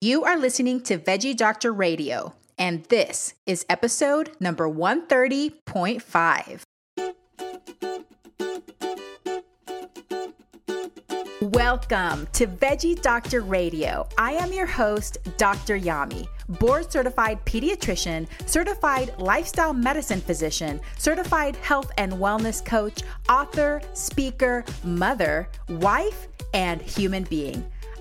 You are listening to Veggie Doctor Radio, and this is episode number 130.5. Welcome to Veggie Doctor Radio. I am your host, Dr. Yami, board certified pediatrician, certified lifestyle medicine physician, certified health and wellness coach, author, speaker, mother, wife, and human being.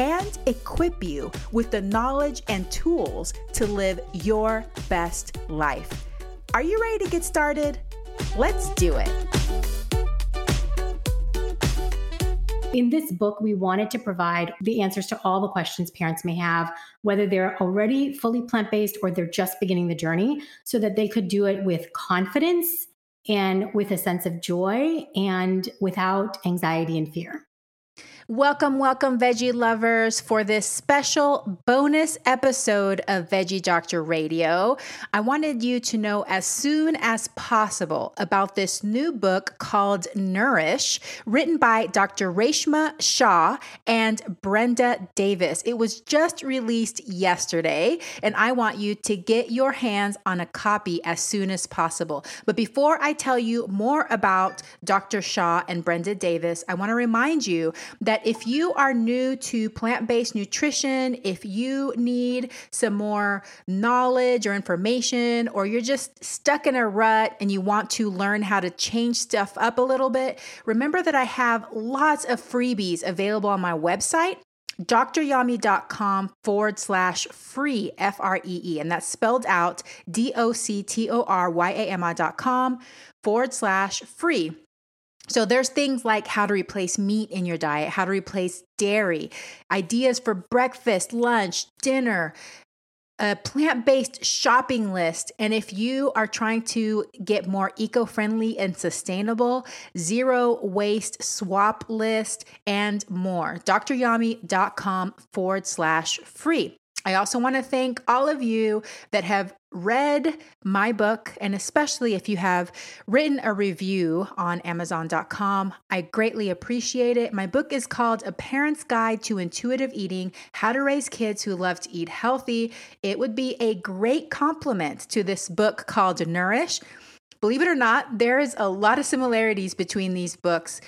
and equip you with the knowledge and tools to live your best life. Are you ready to get started? Let's do it. In this book, we wanted to provide the answers to all the questions parents may have, whether they're already fully plant based or they're just beginning the journey, so that they could do it with confidence and with a sense of joy and without anxiety and fear. Welcome, welcome, veggie lovers, for this special bonus episode of Veggie Doctor Radio. I wanted you to know as soon as possible about this new book called Nourish, written by Dr. Reshma Shah and Brenda Davis. It was just released yesterday, and I want you to get your hands on a copy as soon as possible. But before I tell you more about Dr. Shah and Brenda Davis, I want to remind you that that if you are new to plant based nutrition, if you need some more knowledge or information, or you're just stuck in a rut and you want to learn how to change stuff up a little bit, remember that I have lots of freebies available on my website doctoryami.com forward slash free F R E E, and that's spelled out D O C T O R Y A M I.com forward slash free. So there's things like how to replace meat in your diet, how to replace dairy, ideas for breakfast, lunch, dinner, a plant based shopping list. And if you are trying to get more eco friendly and sustainable, zero waste swap list, and more. DrYami.com forward slash free. I also want to thank all of you that have read my book, and especially if you have written a review on Amazon.com. I greatly appreciate it. My book is called A Parent's Guide to Intuitive Eating How to Raise Kids Who Love to Eat Healthy. It would be a great compliment to this book called Nourish. Believe it or not, there is a lot of similarities between these books.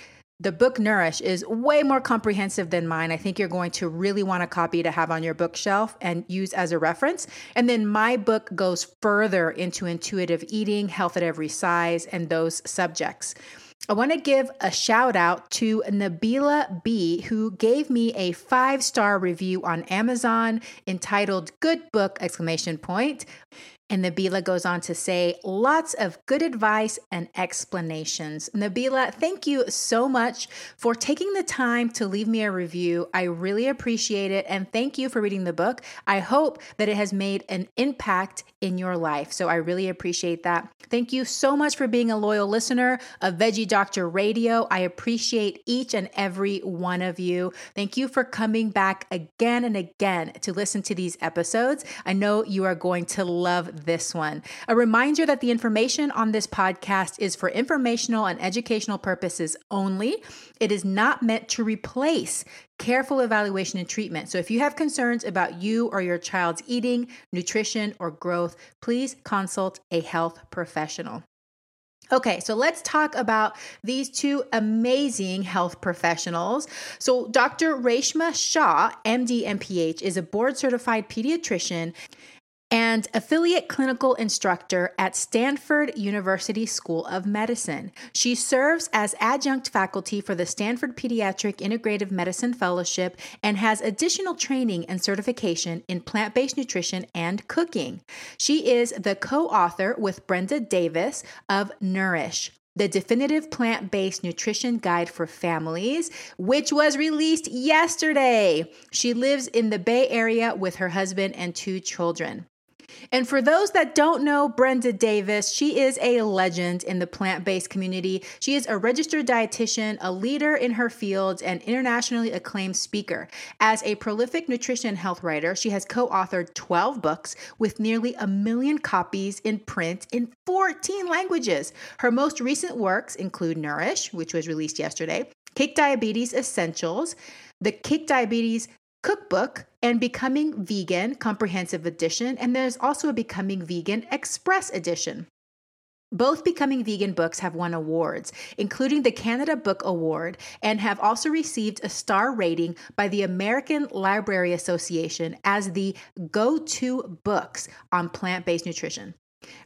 The book Nourish is way more comprehensive than mine. I think you're going to really want a copy to have on your bookshelf and use as a reference. And then my book goes further into intuitive eating, health at every size, and those subjects. I want to give a shout out to Nabila B, who gave me a five star review on Amazon entitled "Good Book!" exclamation point. And Nabila goes on to say, lots of good advice and explanations. Nabila, thank you so much for taking the time to leave me a review. I really appreciate it. And thank you for reading the book. I hope that it has made an impact in your life. So I really appreciate that. Thank you so much for being a loyal listener of Veggie Doctor Radio. I appreciate each and every one of you. Thank you for coming back again and again to listen to these episodes. I know you are going to love this one. A reminder that the information on this podcast is for informational and educational purposes only. It is not meant to replace careful evaluation and treatment. So if you have concerns about you or your child's eating, nutrition, or growth, please consult a health professional. Okay, so let's talk about these two amazing health professionals. So, Dr. Reshma Shah, MD, MPH, is a board certified pediatrician and affiliate clinical instructor at Stanford University School of Medicine. She serves as adjunct faculty for the Stanford Pediatric Integrative Medicine Fellowship and has additional training and certification in plant based nutrition and cooking. She is the co author with Brenda Davis of Nourish the definitive plant based nutrition guide for families, which was released yesterday. She lives in the Bay Area with her husband and two children. And for those that don't know Brenda Davis, she is a legend in the plant based community. She is a registered dietitian, a leader in her field, and internationally acclaimed speaker. As a prolific nutrition and health writer, she has co authored 12 books with nearly a million copies in print in 14 languages. Her most recent works include Nourish, which was released yesterday, Kick Diabetes Essentials, the Kick Diabetes Cookbook, and Becoming Vegan Comprehensive Edition. And there's also a Becoming Vegan Express Edition. Both Becoming Vegan books have won awards, including the Canada Book Award, and have also received a star rating by the American Library Association as the go to books on plant based nutrition.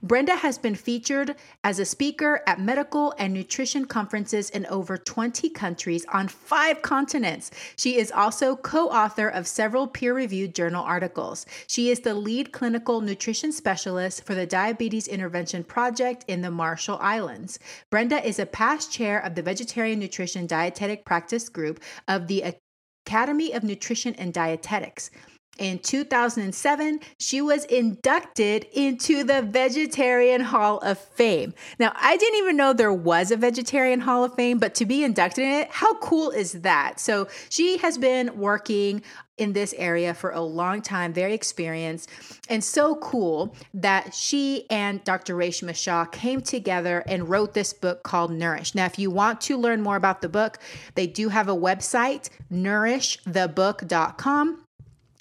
Brenda has been featured as a speaker at medical and nutrition conferences in over 20 countries on five continents. She is also co author of several peer reviewed journal articles. She is the lead clinical nutrition specialist for the Diabetes Intervention Project in the Marshall Islands. Brenda is a past chair of the Vegetarian Nutrition Dietetic Practice Group of the Academy of Nutrition and Dietetics. In 2007, she was inducted into the Vegetarian Hall of Fame. Now, I didn't even know there was a Vegetarian Hall of Fame, but to be inducted in it, how cool is that? So, she has been working in this area for a long time, very experienced, and so cool that she and Dr. Reshma Shah came together and wrote this book called Nourish. Now, if you want to learn more about the book, they do have a website, nourishthebook.com.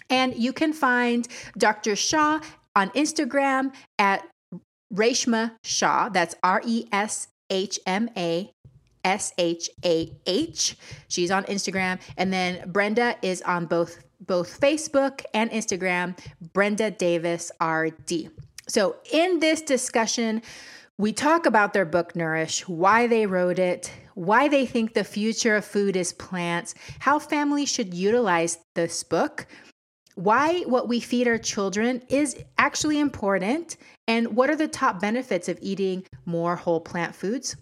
And you can find Dr. Shah on Instagram at Reshma Shah. That's R E S H M A S H A H. She's on Instagram. And then Brenda is on both both Facebook and Instagram, Brenda Davis RD. So in this discussion, we talk about their book Nourish, why they wrote it, why they think the future of food is plants, how families should utilize this book, why what we feed our children is actually important, and what are the top benefits of eating more whole plant foods.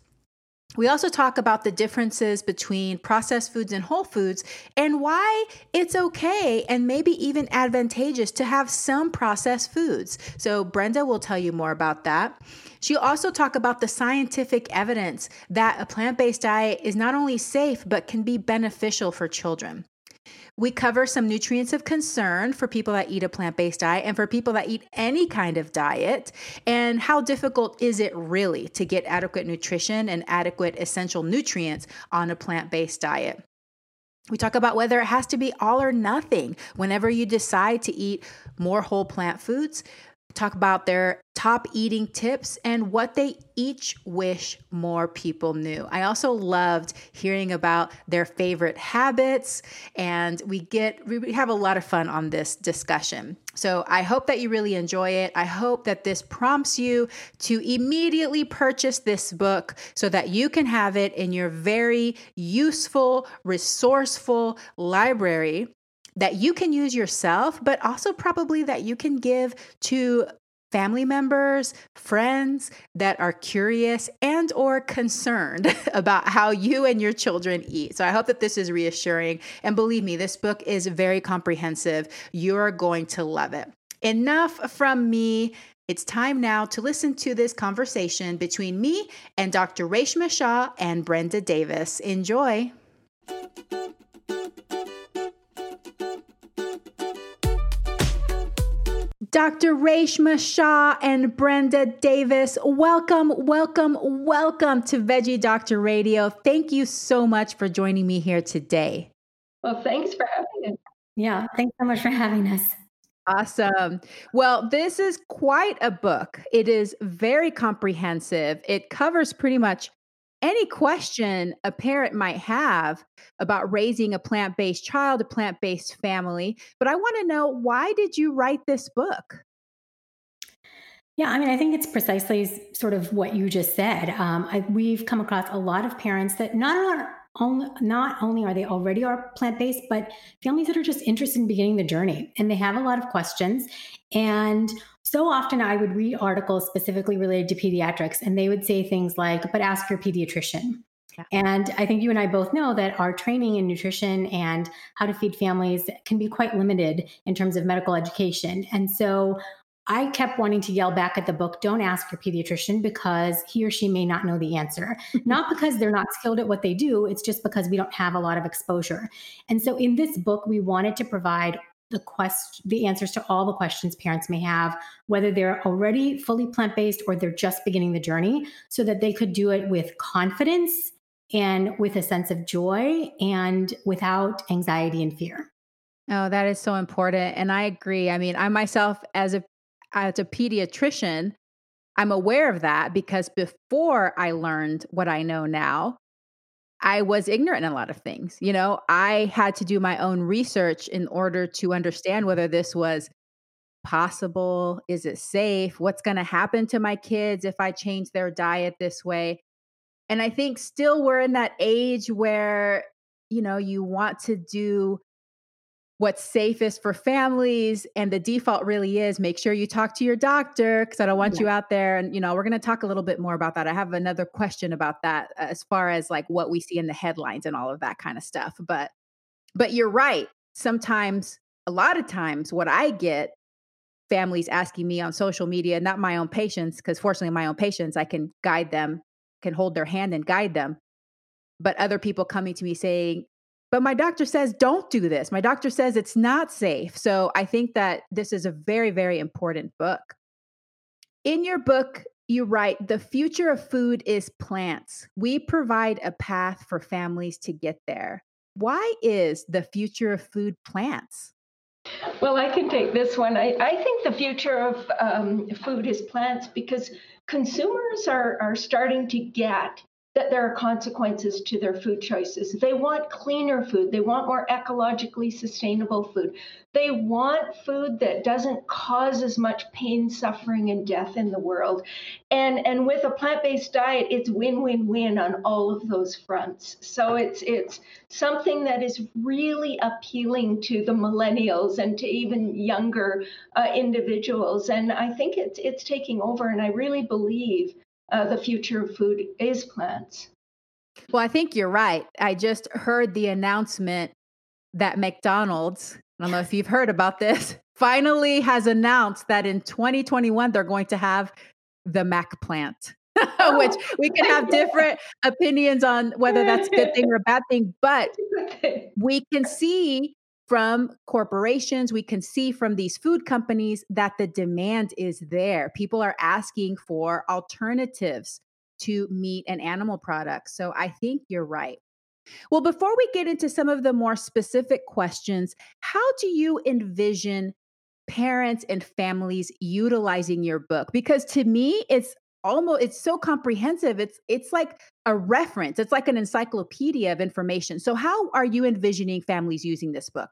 We also talk about the differences between processed foods and whole foods and why it's okay and maybe even advantageous to have some processed foods. So, Brenda will tell you more about that. She'll also talk about the scientific evidence that a plant based diet is not only safe, but can be beneficial for children. We cover some nutrients of concern for people that eat a plant based diet and for people that eat any kind of diet. And how difficult is it really to get adequate nutrition and adequate essential nutrients on a plant based diet? We talk about whether it has to be all or nothing whenever you decide to eat more whole plant foods talk about their top eating tips and what they each wish more people knew. I also loved hearing about their favorite habits and we get we have a lot of fun on this discussion. So I hope that you really enjoy it. I hope that this prompts you to immediately purchase this book so that you can have it in your very useful, resourceful library that you can use yourself, but also probably that you can give to family members, friends that are curious and or concerned about how you and your children eat. So I hope that this is reassuring and believe me, this book is very comprehensive. You're going to love it. Enough from me. It's time now to listen to this conversation between me and Dr. Reshma Shah and Brenda Davis. Enjoy. Dr. Reshma Shah and Brenda Davis, welcome, welcome, welcome to Veggie Doctor Radio. Thank you so much for joining me here today. Well, thanks for having us. Yeah, thanks so much for having us. Awesome. Well, this is quite a book. It is very comprehensive. It covers pretty much any question a parent might have about raising a plant-based child, a plant-based family. But I want to know why did you write this book? Yeah, I mean, I think it's precisely sort of what you just said. Um, I, we've come across a lot of parents that not only, not only are they already are plant based, but families that are just interested in beginning the journey, and they have a lot of questions. And so often I would read articles specifically related to pediatrics, and they would say things like, but ask your pediatrician. Yeah. And I think you and I both know that our training in nutrition and how to feed families can be quite limited in terms of medical education. And so I kept wanting to yell back at the book, don't ask your pediatrician because he or she may not know the answer. not because they're not skilled at what they do, it's just because we don't have a lot of exposure. And so in this book, we wanted to provide the quest the answers to all the questions parents may have whether they're already fully plant-based or they're just beginning the journey so that they could do it with confidence and with a sense of joy and without anxiety and fear Oh, that is so important. And I agree. I mean, I myself as a as a pediatrician, I'm aware of that because before I learned what I know now, I was ignorant in a lot of things. You know, I had to do my own research in order to understand whether this was possible, is it safe, what's going to happen to my kids if I change their diet this way. And I think still we're in that age where, you know, you want to do what's safest for families and the default really is make sure you talk to your doctor because i don't want yeah. you out there and you know we're going to talk a little bit more about that i have another question about that uh, as far as like what we see in the headlines and all of that kind of stuff but but you're right sometimes a lot of times what i get families asking me on social media not my own patients because fortunately my own patients i can guide them can hold their hand and guide them but other people coming to me saying but my doctor says, don't do this. My doctor says it's not safe. So I think that this is a very, very important book. In your book, you write, the future of food is plants. We provide a path for families to get there. Why is the future of food plants? Well, I can take this one. I, I think the future of um, food is plants because consumers are, are starting to get that there are consequences to their food choices. They want cleaner food. They want more ecologically sustainable food. They want food that doesn't cause as much pain, suffering, and death in the world. And and with a plant-based diet, it's win-win-win on all of those fronts. So it's it's something that is really appealing to the millennials and to even younger uh, individuals. And I think it's it's taking over. And I really believe uh, the future of food is plants. Well, I think you're right. I just heard the announcement that McDonald's, I don't know if you've heard about this, finally has announced that in 2021 they're going to have the McPlant. Oh. which we can have different opinions on whether that's a good thing or a bad thing, but we can see from corporations, we can see from these food companies that the demand is there. People are asking for alternatives to meat and animal products. So I think you're right. Well, before we get into some of the more specific questions, how do you envision parents and families utilizing your book? Because to me, it's almost it's so comprehensive it's it's like a reference it's like an encyclopedia of information so how are you envisioning families using this book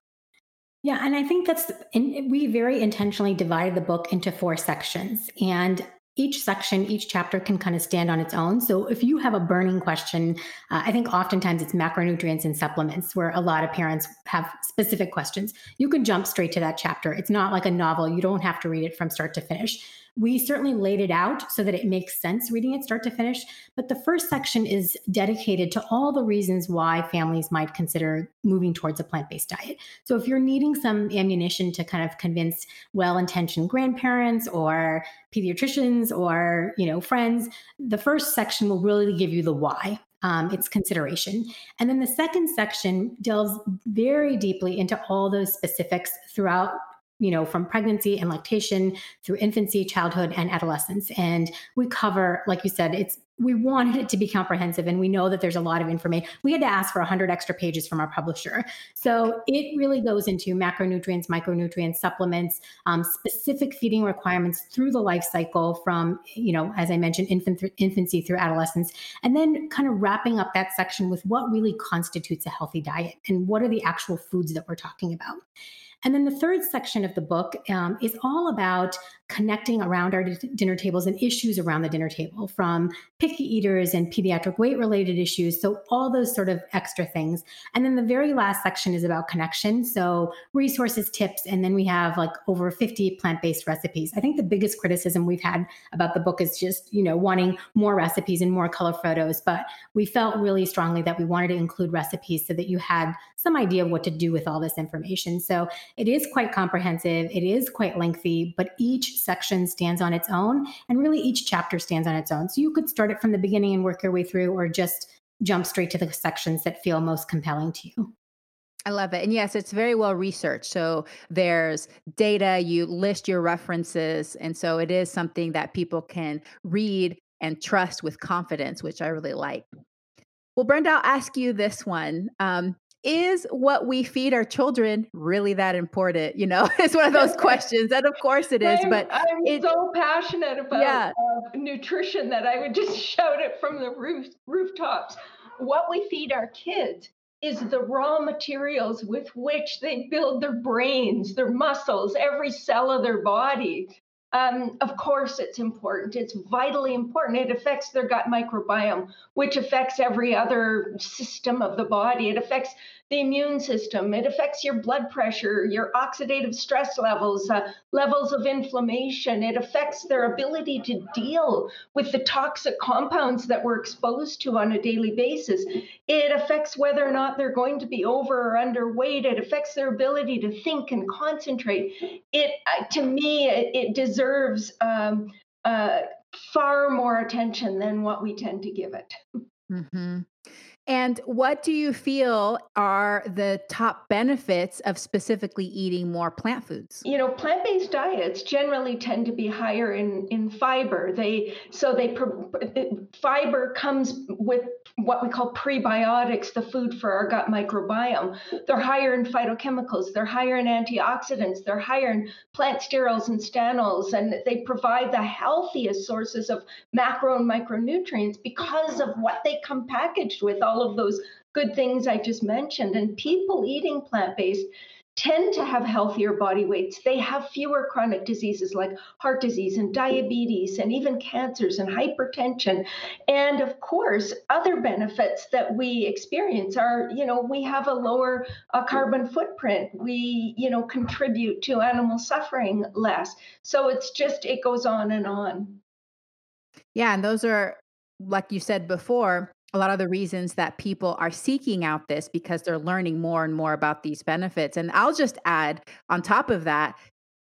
yeah and i think that's we very intentionally divided the book into four sections and each section, each chapter can kind of stand on its own. So if you have a burning question, uh, I think oftentimes it's macronutrients and supplements where a lot of parents have specific questions. You can jump straight to that chapter. It's not like a novel. You don't have to read it from start to finish. We certainly laid it out so that it makes sense reading it start to finish. But the first section is dedicated to all the reasons why families might consider moving towards a plant based diet. So if you're needing some ammunition to kind of convince well intentioned grandparents or pediatricians or you know friends the first section will really give you the why um, its consideration. And then the second section delves very deeply into all those specifics throughout you know, from pregnancy and lactation through infancy, childhood, and adolescence. And we cover, like you said, it's we wanted it to be comprehensive and we know that there's a lot of information. We had to ask for 100 extra pages from our publisher. So it really goes into macronutrients micronutrients supplements um, specific feeding requirements through the life cycle from you know as i mentioned infant th- infancy through adolescence and then kind of wrapping up that section with what really constitutes a healthy diet and what are the actual foods that we're talking about and then the third section of the book um, is all about connecting around our d- dinner tables and issues around the dinner table from picky eaters and pediatric weight related issues. So, all those sort of extra things. And then the very last section is about connection. So, resources, tips, and then we have like over 50 plant based recipes. I think the biggest criticism we've had about the book is just, you know, wanting more recipes and more color photos. But we felt really strongly that we wanted to include recipes so that you had some idea of what to do with all this information. So, it is quite comprehensive, it is quite lengthy, but each section stands on its own, and really each chapter stands on its own. So you could start it from the beginning and work your way through, or just jump straight to the sections that feel most compelling to you. I love it. And yes, it's very well researched. So there's data, you list your references. And so it is something that people can read and trust with confidence, which I really like. Well, Brenda, I'll ask you this one. Um, is what we feed our children really that important? You know, it's one of those questions. And of course it is, I'm, but I'm it, so passionate about Yeah. uh, nutrition that I would just shout it from the roof rooftops. What we feed our kids is the raw materials with which they build their brains, their muscles, every cell of their body. Um, of course, it's important. It's vitally important. It affects their gut microbiome, which affects every other system of the body. It affects the immune system. It affects your blood pressure, your oxidative stress levels, uh, levels of inflammation. It affects their ability to deal with the toxic compounds that we're exposed to on a daily basis. It affects whether or not they're going to be over or underweight. It affects their ability to think and concentrate. It, uh, to me, it, it deserves um, uh, far more attention than what we tend to give it. Mhm. And what do you feel are the top benefits of specifically eating more plant foods? you know plant-based diets generally tend to be higher in in fiber they so they fiber comes with what we call prebiotics the food for our gut microbiome they're higher in phytochemicals they're higher in antioxidants they're higher in plant sterols and stanols and they provide the healthiest sources of macro and micronutrients because of what they come packaged with all of those good things i just mentioned and people eating plant-based tend to have healthier body weights. They have fewer chronic diseases like heart disease and diabetes and even cancers and hypertension. And of course, other benefits that we experience are, you know, we have a lower uh, carbon footprint. We, you know, contribute to animal suffering less. So it's just, it goes on and on. Yeah, and those are, like you said before, a lot of the reasons that people are seeking out this because they're learning more and more about these benefits. And I'll just add on top of that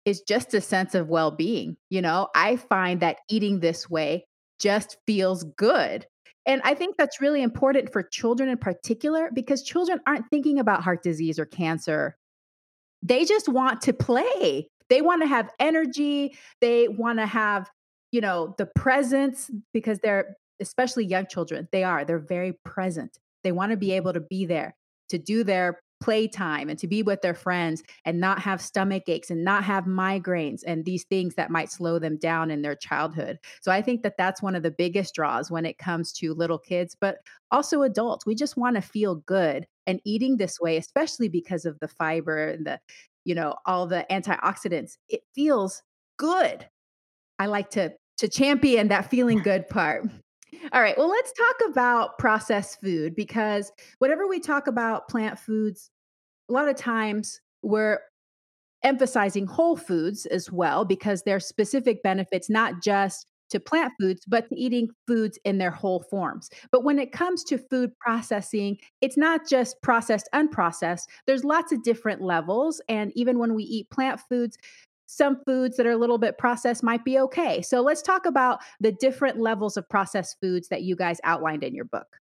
is just a sense of well being. You know, I find that eating this way just feels good. And I think that's really important for children in particular because children aren't thinking about heart disease or cancer. They just want to play. They want to have energy. They want to have, you know, the presence because they're especially young children. They are. They're very present. They want to be able to be there to do their playtime and to be with their friends and not have stomach aches and not have migraines and these things that might slow them down in their childhood. So I think that that's one of the biggest draws when it comes to little kids, but also adults. We just want to feel good and eating this way, especially because of the fiber and the, you know, all the antioxidants, it feels good. I like to to champion that feeling good part. All right. Well, let's talk about processed food because whenever we talk about plant foods, a lot of times we're emphasizing whole foods as well because there's specific benefits, not just to plant foods, but to eating foods in their whole forms. But when it comes to food processing, it's not just processed, unprocessed. There's lots of different levels. And even when we eat plant foods, some foods that are a little bit processed might be okay. So let's talk about the different levels of processed foods that you guys outlined in your book.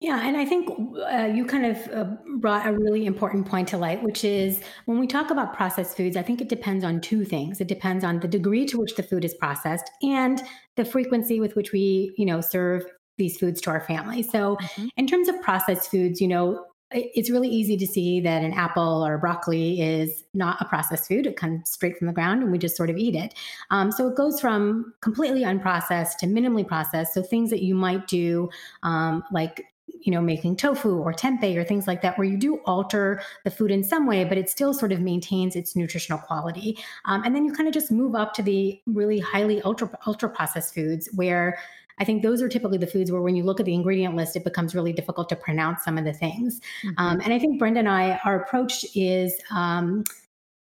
Yeah, and I think uh, you kind of uh, brought a really important point to light, which is when we talk about processed foods, I think it depends on two things. It depends on the degree to which the food is processed and the frequency with which we, you know, serve these foods to our family. So, Mhm. in terms of processed foods, you know, it's really easy to see that an apple or broccoli is not a processed food. It comes straight from the ground and we just sort of eat it. Um, so it goes from completely unprocessed to minimally processed. So things that you might do, um, like you know, making tofu or tempeh or things like that, where you do alter the food in some way, but it still sort of maintains its nutritional quality. Um, and then you kind of just move up to the really highly ultra ultra processed foods, where I think those are typically the foods where when you look at the ingredient list, it becomes really difficult to pronounce some of the things. Um, and I think Brenda and I, our approach is um,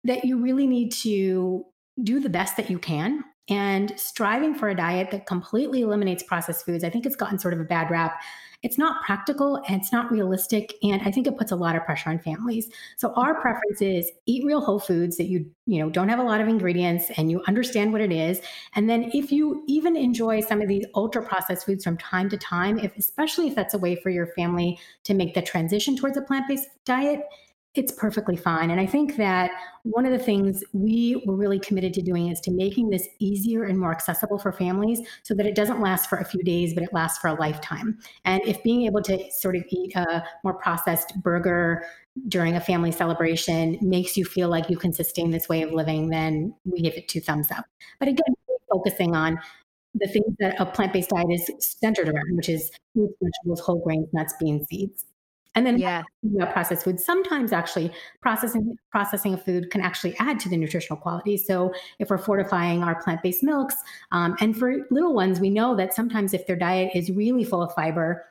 that you really need to do the best that you can. And striving for a diet that completely eliminates processed foods, I think it's gotten sort of a bad rap it's not practical and it's not realistic. And I think it puts a lot of pressure on families. So our mm-hmm. preference is eat real whole foods that you, you know, don't have a lot of ingredients and you understand what it is. And then if you even enjoy some of these ultra processed foods from time to time, if especially if that's a way for your family to make the transition towards a plant-based diet, it's perfectly fine. And I think that one of the things we were really committed to doing is to making this easier and more accessible for families so that it doesn't last for a few days, but it lasts for a lifetime. And if being able to sort of eat a more processed burger during a family celebration makes you feel like you can sustain this way of living, then we give it two thumbs up. But again, focusing on the things that a plant based diet is centered around, which is fruits, vegetables, whole grains, nuts, beans, seeds. And then yeah. processed food. Sometimes actually processing processing a food can actually add to the nutritional quality. So if we're fortifying our plant-based milks, um, and for little ones, we know that sometimes if their diet is really full of fiber,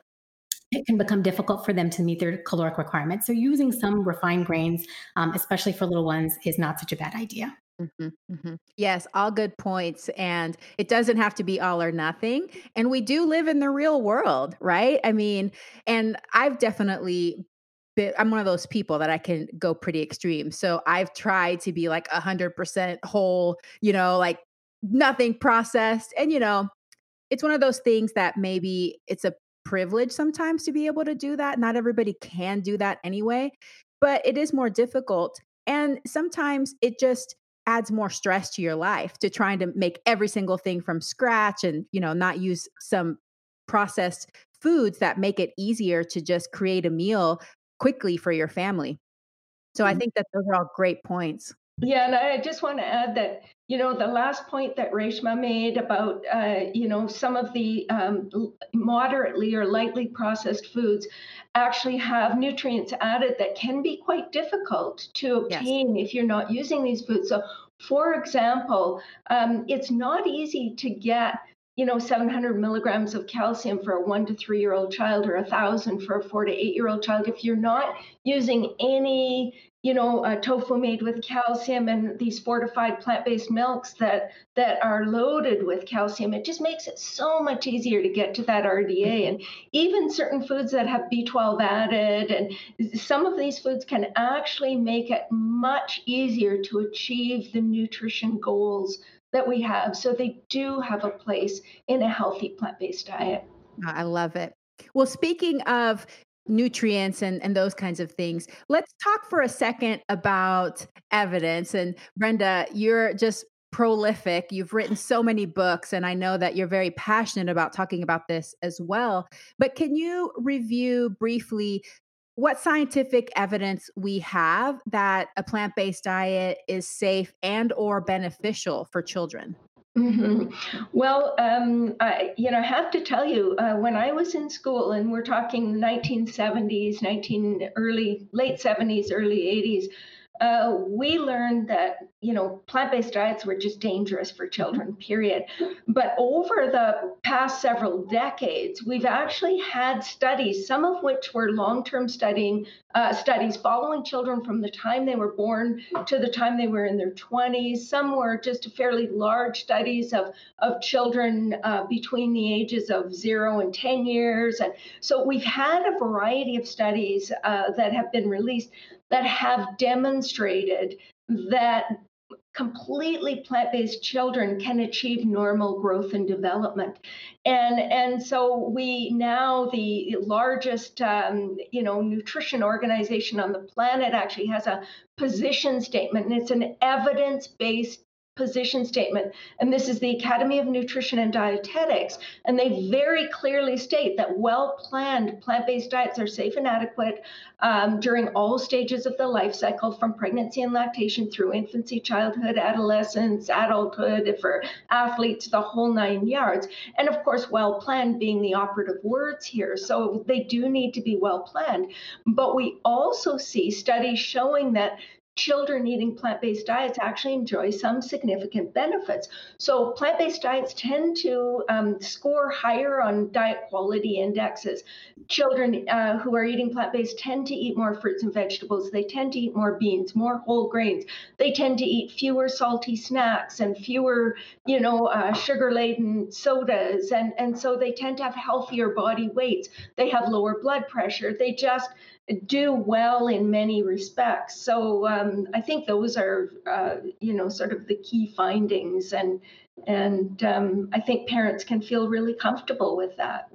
it can become difficult for them to meet their caloric requirements. So using some refined grains, um, especially for little ones, is not such a bad idea. Mm-hmm, mm-hmm. Yes, all good points. And it doesn't have to be all or nothing. And we do live in the real world, right? I mean, and I've definitely been, I'm one of those people that I can go pretty extreme. So I've tried to be like 100% whole, you know, like nothing processed. And, you know, it's one of those things that maybe it's a privilege sometimes to be able to do that. Not everybody can do that anyway, but it is more difficult. And sometimes it just, adds more stress to your life to trying to make every single thing from scratch and you know not use some processed foods that make it easier to just create a meal quickly for your family so i mm-hmm. think that those are all great points yeah, and I just want to add that, you know, the last point that Reshma made about, uh, you know, some of the um, moderately or lightly processed foods actually have nutrients added that can be quite difficult to obtain yes. if you're not using these foods. So, for example, um, it's not easy to get you know 700 milligrams of calcium for a one to three year old child or a thousand for a four to eight year old child if you're not using any you know, uh, tofu made with calcium and these fortified plant-based milks that that are loaded with calcium. It just makes it so much easier to get to that RDA. And even certain foods that have B12 added, and some of these foods can actually make it much easier to achieve the nutrition goals that we have. So they do have a place in a healthy plant-based diet. I love it. Well, speaking of nutrients and, and those kinds of things. Let's talk for a second about evidence. And Brenda, you're just prolific. You've written so many books, and I know that you're very passionate about talking about this as well. But can you review briefly what scientific evidence we have that a plant-based diet is safe and or beneficial for children? Mm-hmm. Well, um, I, you know, I have to tell you, uh, when I was in school, and we're talking 1970s, 19 early, late 70s, early 80s, uh, we learned that you know plant-based diets were just dangerous for children period. But over the past several decades we've actually had studies some of which were long-term studying uh, studies following children from the time they were born to the time they were in their 20s some were just fairly large studies of, of children uh, between the ages of 0 and 10 years. And so we've had a variety of studies uh, that have been released that have demonstrated that completely plant-based children can achieve normal growth and development. And and so we now the largest um, you know nutrition organization on the planet actually has a position statement and it's an evidence-based position statement, and this is the Academy of Nutrition and Dietetics, and they very clearly state that well planned plant based diets are safe and adequate um, during all stages of the life cycle from pregnancy and lactation through infancy, childhood, adolescence, adulthood, for athletes, the whole nine yards. And of course, well planned being the operative words here. So they do need to be well planned. But we also see studies showing that children eating plant based diets actually enjoy some significant benefits. So, plant based diets tend to um, score higher on diet quality indexes. Children uh, who are eating plant based tend to eat more fruits and vegetables. They tend to eat more beans, more whole grains. They tend to eat fewer salty snacks and fewer, you know, uh, sugar laden sodas. And, and so they tend to have healthier body weights. They have lower blood pressure. They just do well in many respects. So um, I think those are, uh, you know, sort of the key findings, and and um, I think parents can feel really comfortable with that.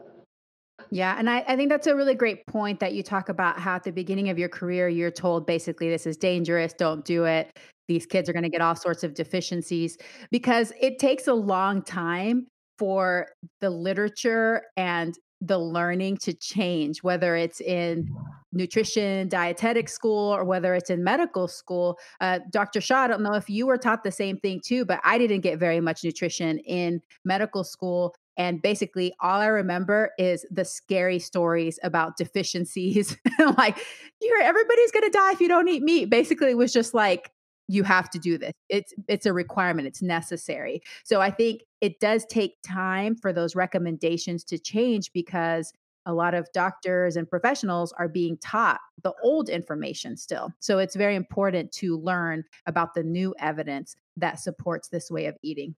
Yeah, and I, I think that's a really great point that you talk about how at the beginning of your career you're told basically this is dangerous, don't do it. These kids are going to get all sorts of deficiencies because it takes a long time for the literature and the learning to change, whether it's in nutrition, dietetic school, or whether it's in medical school. Uh, Dr. Shah, I don't know if you were taught the same thing too, but I didn't get very much nutrition in medical school. And basically, all I remember is the scary stories about deficiencies. like, you're everybody's gonna die if you don't eat meat. Basically, it was just like you have to do this. It's it's a requirement. It's necessary. So I think it does take time for those recommendations to change because a lot of doctors and professionals are being taught the old information still. So it's very important to learn about the new evidence that supports this way of eating.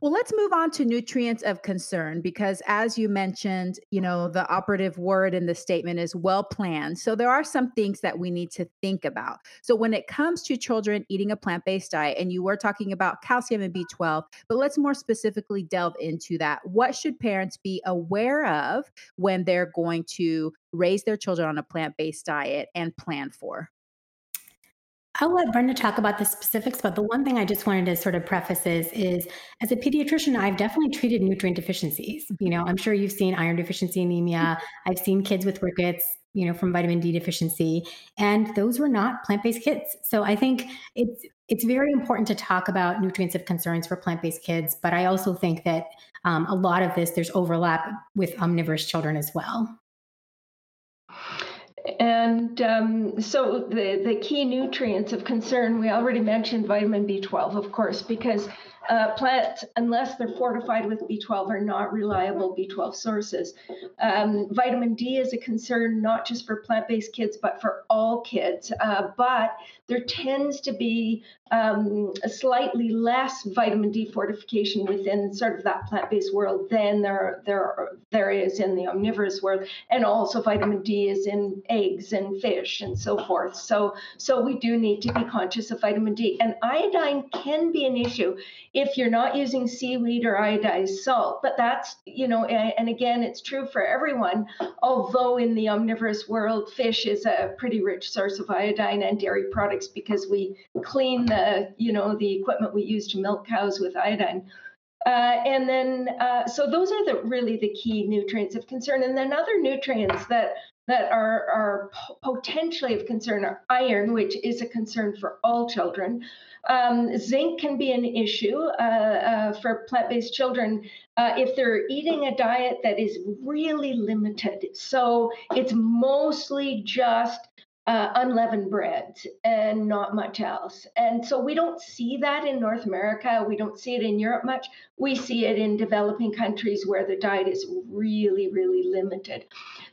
Well, let's move on to nutrients of concern because, as you mentioned, you know, the operative word in the statement is well planned. So, there are some things that we need to think about. So, when it comes to children eating a plant based diet, and you were talking about calcium and B12, but let's more specifically delve into that. What should parents be aware of when they're going to raise their children on a plant based diet and plan for? I'll let Brenda talk about the specifics, but the one thing I just wanted to sort of preface is, is as a pediatrician, I've definitely treated nutrient deficiencies. You know, I'm sure you've seen iron deficiency anemia. I've seen kids with rickets, you know, from vitamin D deficiency, and those were not plant-based kids. So I think it's it's very important to talk about nutrients of concerns for plant-based kids, but I also think that um, a lot of this there's overlap with omnivorous children as well. And um, so the, the key nutrients of concern, we already mentioned vitamin B12, of course, because uh, plants, unless they're fortified with B12, are not reliable B12 sources. Um, vitamin D is a concern not just for plant based kids, but for all kids. Uh, but there tends to be um, a slightly less vitamin D fortification within sort of that plant-based world than there there there is in the omnivorous world, and also vitamin D is in eggs and fish and so forth. So so we do need to be conscious of vitamin D, and iodine can be an issue if you're not using seaweed or iodized salt. But that's you know, and, again, it's true for everyone. Although in the omnivorous world, fish is a pretty rich source of iodine and dairy products because we clean the the you know the equipment we use to milk cows with iodine. Uh, and then, uh, so those are the really the key nutrients of concern. And then other nutrients that that are are potentially of concern are iron, which is a concern for all children. Um, zinc can be an issue uh, uh for plant-based children uh, if they're eating a diet that is really limited. So it's mostly just uh, unleavened breads and not much else. And so we don't see that in North America. We don't see it in Europe much. We see it in developing countries where the diet is really, really limited.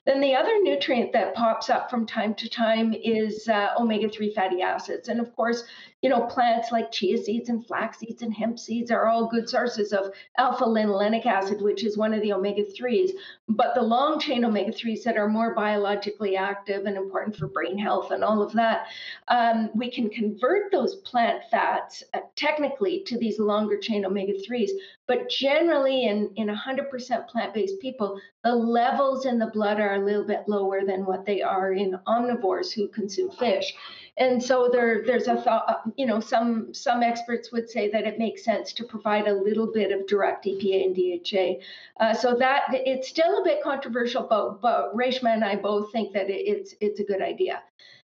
Then the other nutrient that pops up from time to time is uh, omega 3 fatty acids. And of course, you know, plants like chia seeds and flax seeds and hemp seeds are all good sources of alpha linolenic acid, which is one of the omega 3s. But the long chain omega 3s that are more biologically active and important for brain health and all of that, um, we can convert those plant fats uh, technically to these longer chain omega 3s. But generally, in, in 100% plant based people, the levels in the blood are a little bit lower than what they are in omnivores who consume fish. And so there, there's a thought, you know, some some experts would say that it makes sense to provide a little bit of direct EPA and DHA. Uh, so that it's still a bit controversial, but but Reshma and I both think that it's it's a good idea.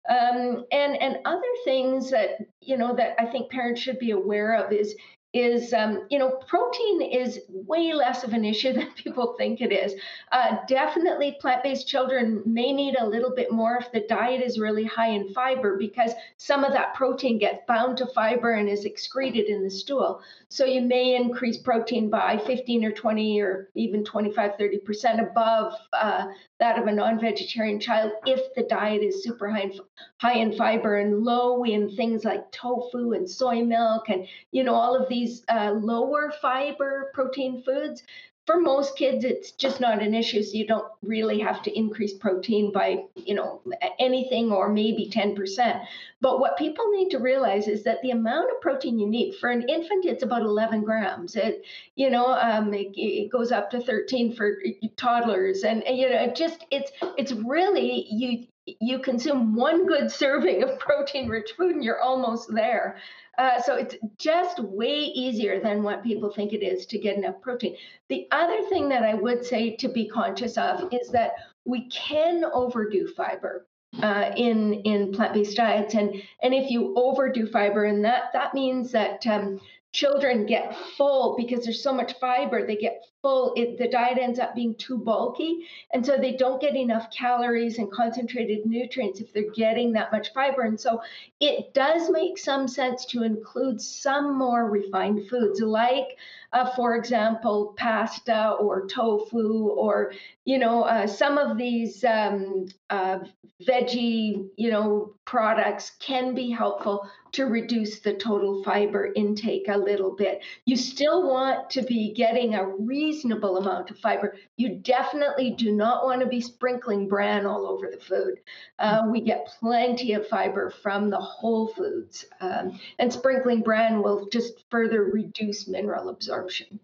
Um, and and other things that you know that I think parents should be aware of is is, um, you know, protein is way less of an issue than people think it is. Uh, definitely, plant based children may need a little bit more if the diet is really high in fiber because some of that protein gets bound to fiber and is excreted in the stool. So you may increase protein by 15 or 20 or even 25, 30% above uh, that of a non vegetarian child if the diet is super high in, high in fiber and low in things like tofu and soy milk and, you know, all of these uh, lower fiber protein foods for most kids it's just not an issue so you don't really have to increase protein by you know anything or maybe 10% but what people need to realize is that the amount of protein you need for an infant it's about 11 grams. It you know um, it, it goes up to 13 for toddlers and you know it just it's it's really you you consume one good serving of protein rich food and you're almost there uh, so it's just way easier than what people think it is to get enough protein. The other thing that I would say to be conscious of is that we can overdo fiber. Uh, in in plant-based diets and and if you overdo fiber and that that means that um, children get full because there's so much fiber they get it, the diet ends up being too bulky. And so they don't get enough calories and concentrated nutrients if they're getting that much fiber. And so it does make some sense to include some more refined foods like uh, for example pasta or tofu or you know uh, some of these um, uh, veggie you know products can be helpful to reduce the total fiber intake a little bit. You still want to be getting a reasonable reasonable amount of fiber. You definitely do not want to be sprinkling bran all over the food. Uh, we get plenty of fiber from the whole foods, um, and sprinkling bran will just further reduce mineral absorption.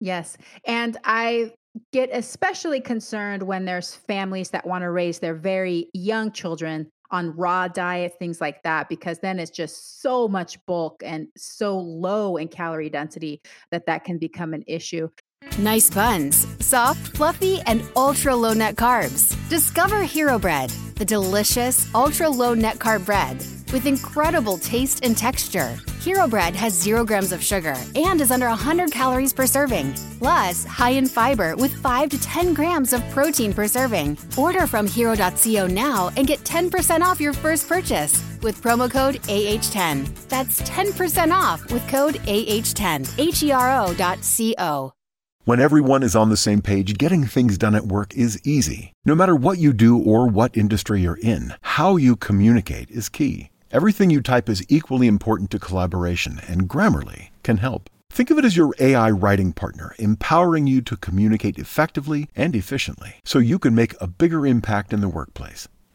Yes. And I get especially concerned when there's families that want to raise their very young children on raw diet, things like that, because then it's just so much bulk and so low in calorie density that that can become an issue. Nice buns, soft, fluffy, and ultra low net carbs. Discover Hero Bread, the delicious ultra low net carb bread with incredible taste and texture. Hero Bread has zero grams of sugar and is under 100 calories per serving. Plus, high in fiber with 5 to 10 grams of protein per serving. Order from hero.co now and get 10% off your first purchase with promo code AH10. That's 10% off with code AH10. H E R O.co. When everyone is on the same page, getting things done at work is easy. No matter what you do or what industry you're in, how you communicate is key. Everything you type is equally important to collaboration, and Grammarly can help. Think of it as your AI writing partner, empowering you to communicate effectively and efficiently so you can make a bigger impact in the workplace.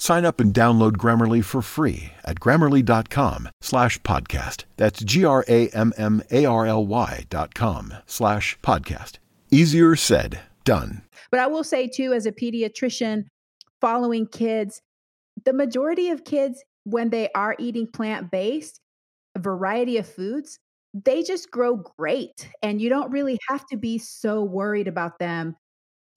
Sign up and download Grammarly for free at grammarly.com slash podcast. That's G-R-A-M-M-A-R-L-Y dot com slash podcast. Easier said, done. But I will say too, as a pediatrician, following kids, the majority of kids, when they are eating plant-based, a variety of foods, they just grow great. And you don't really have to be so worried about them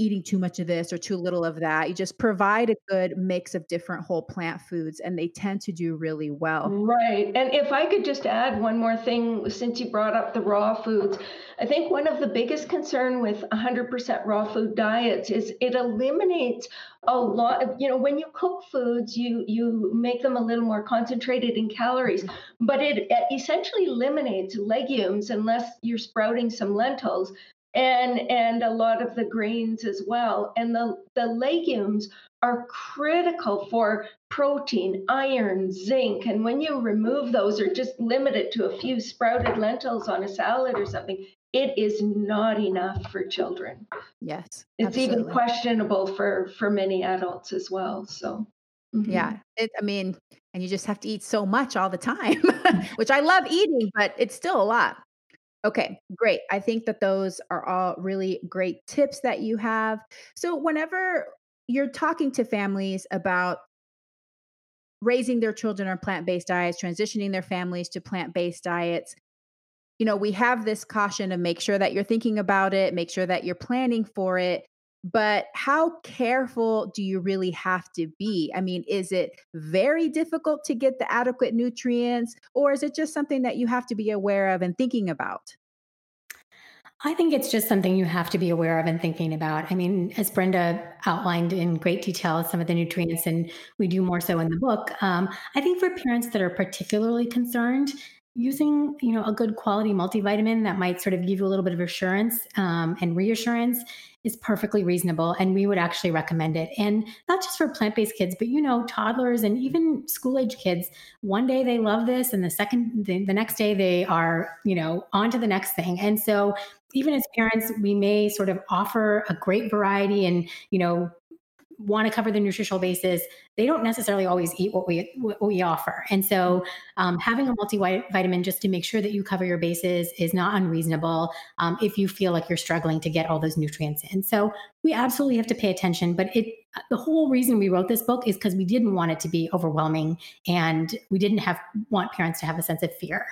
eating too much of this or too little of that. You just provide a good mix of different whole plant foods and they tend to do really well. Right. And if I could just add one more thing since you brought up the raw foods, I think one of the biggest concern with 100% raw food diets is it eliminates a lot of, you know, when you cook foods, you you make them a little more concentrated in calories, but it essentially eliminates legumes unless you're sprouting some lentils and and a lot of the grains as well and the the legumes are critical for protein iron zinc and when you remove those or just limit it to a few sprouted lentils on a salad or something it is not enough for children yes it's absolutely. even questionable for for many adults as well so mm-hmm. yeah it, i mean and you just have to eat so much all the time which i love eating but it's still a lot Okay, great. I think that those are all really great tips that you have. So, whenever you're talking to families about raising their children on plant based diets, transitioning their families to plant based diets, you know, we have this caution to make sure that you're thinking about it, make sure that you're planning for it. But how careful do you really have to be? I mean, is it very difficult to get the adequate nutrients, or is it just something that you have to be aware of and thinking about? I think it's just something you have to be aware of and thinking about. I mean, as Brenda outlined in great detail some of the nutrients, and we do more so in the book. Um, I think for parents that are particularly concerned, using you know a good quality multivitamin that might sort of give you a little bit of assurance um, and reassurance is perfectly reasonable and we would actually recommend it. And not just for plant-based kids but you know toddlers and even school age kids one day they love this and the second the, the next day they are you know on to the next thing. And so even as parents we may sort of offer a great variety and you know want to cover the nutritional basis, they don't necessarily always eat what we what we offer. And so, um, having a multivitamin just to make sure that you cover your bases is not unreasonable um, if you feel like you're struggling to get all those nutrients in. So, we absolutely have to pay attention. But it the whole reason we wrote this book is because we didn't want it to be overwhelming, and we didn't have want parents to have a sense of fear.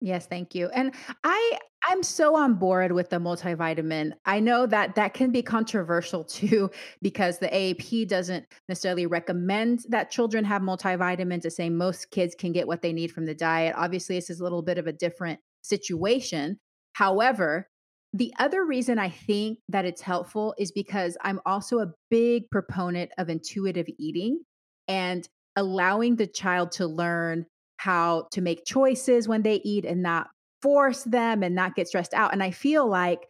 Yes, thank you. And I I'm so on board with the multivitamin. I know that that can be controversial too because the AAP doesn't necessarily recommend that children have multivitamins to say most kids can get what they need from the diet. Obviously, this is a little bit of a different situation. However, the other reason I think that it's helpful is because I'm also a big proponent of intuitive eating and allowing the child to learn how to make choices when they eat and not force them and not get stressed out. And I feel like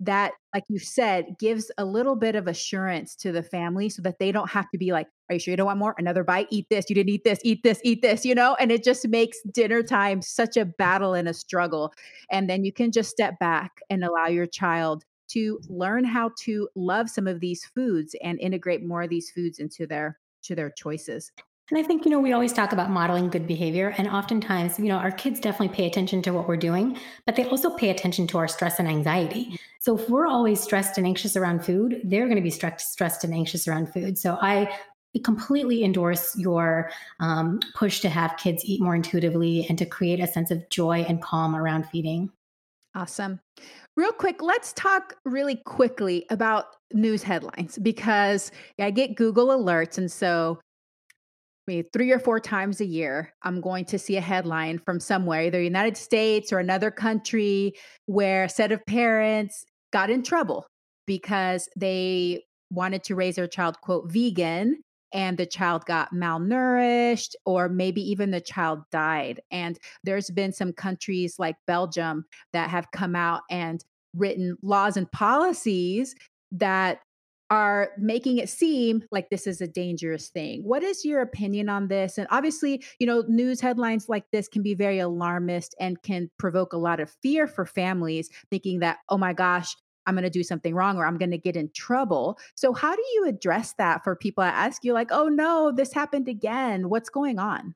that, like you said, gives a little bit of assurance to the family so that they don't have to be like, Are you sure you don't want more? Another bite? Eat this. You didn't eat this. Eat this. Eat this, you know? And it just makes dinner time such a battle and a struggle. And then you can just step back and allow your child to learn how to love some of these foods and integrate more of these foods into their to their choices. And I think, you know, we always talk about modeling good behavior. And oftentimes, you know, our kids definitely pay attention to what we're doing, but they also pay attention to our stress and anxiety. So if we're always stressed and anxious around food, they're going to be stressed, stressed and anxious around food. So I completely endorse your um, push to have kids eat more intuitively and to create a sense of joy and calm around feeding. Awesome. Real quick, let's talk really quickly about news headlines because I get Google alerts. And so me three or four times a year, I'm going to see a headline from somewhere, either United States or another country, where a set of parents got in trouble because they wanted to raise their child, quote, vegan, and the child got malnourished, or maybe even the child died. And there's been some countries like Belgium that have come out and written laws and policies that are making it seem like this is a dangerous thing. What is your opinion on this? And obviously, you know, news headlines like this can be very alarmist and can provoke a lot of fear for families, thinking that, oh my gosh, I'm going to do something wrong or I'm going to get in trouble. So, how do you address that for people that ask you, like, oh no, this happened again? What's going on?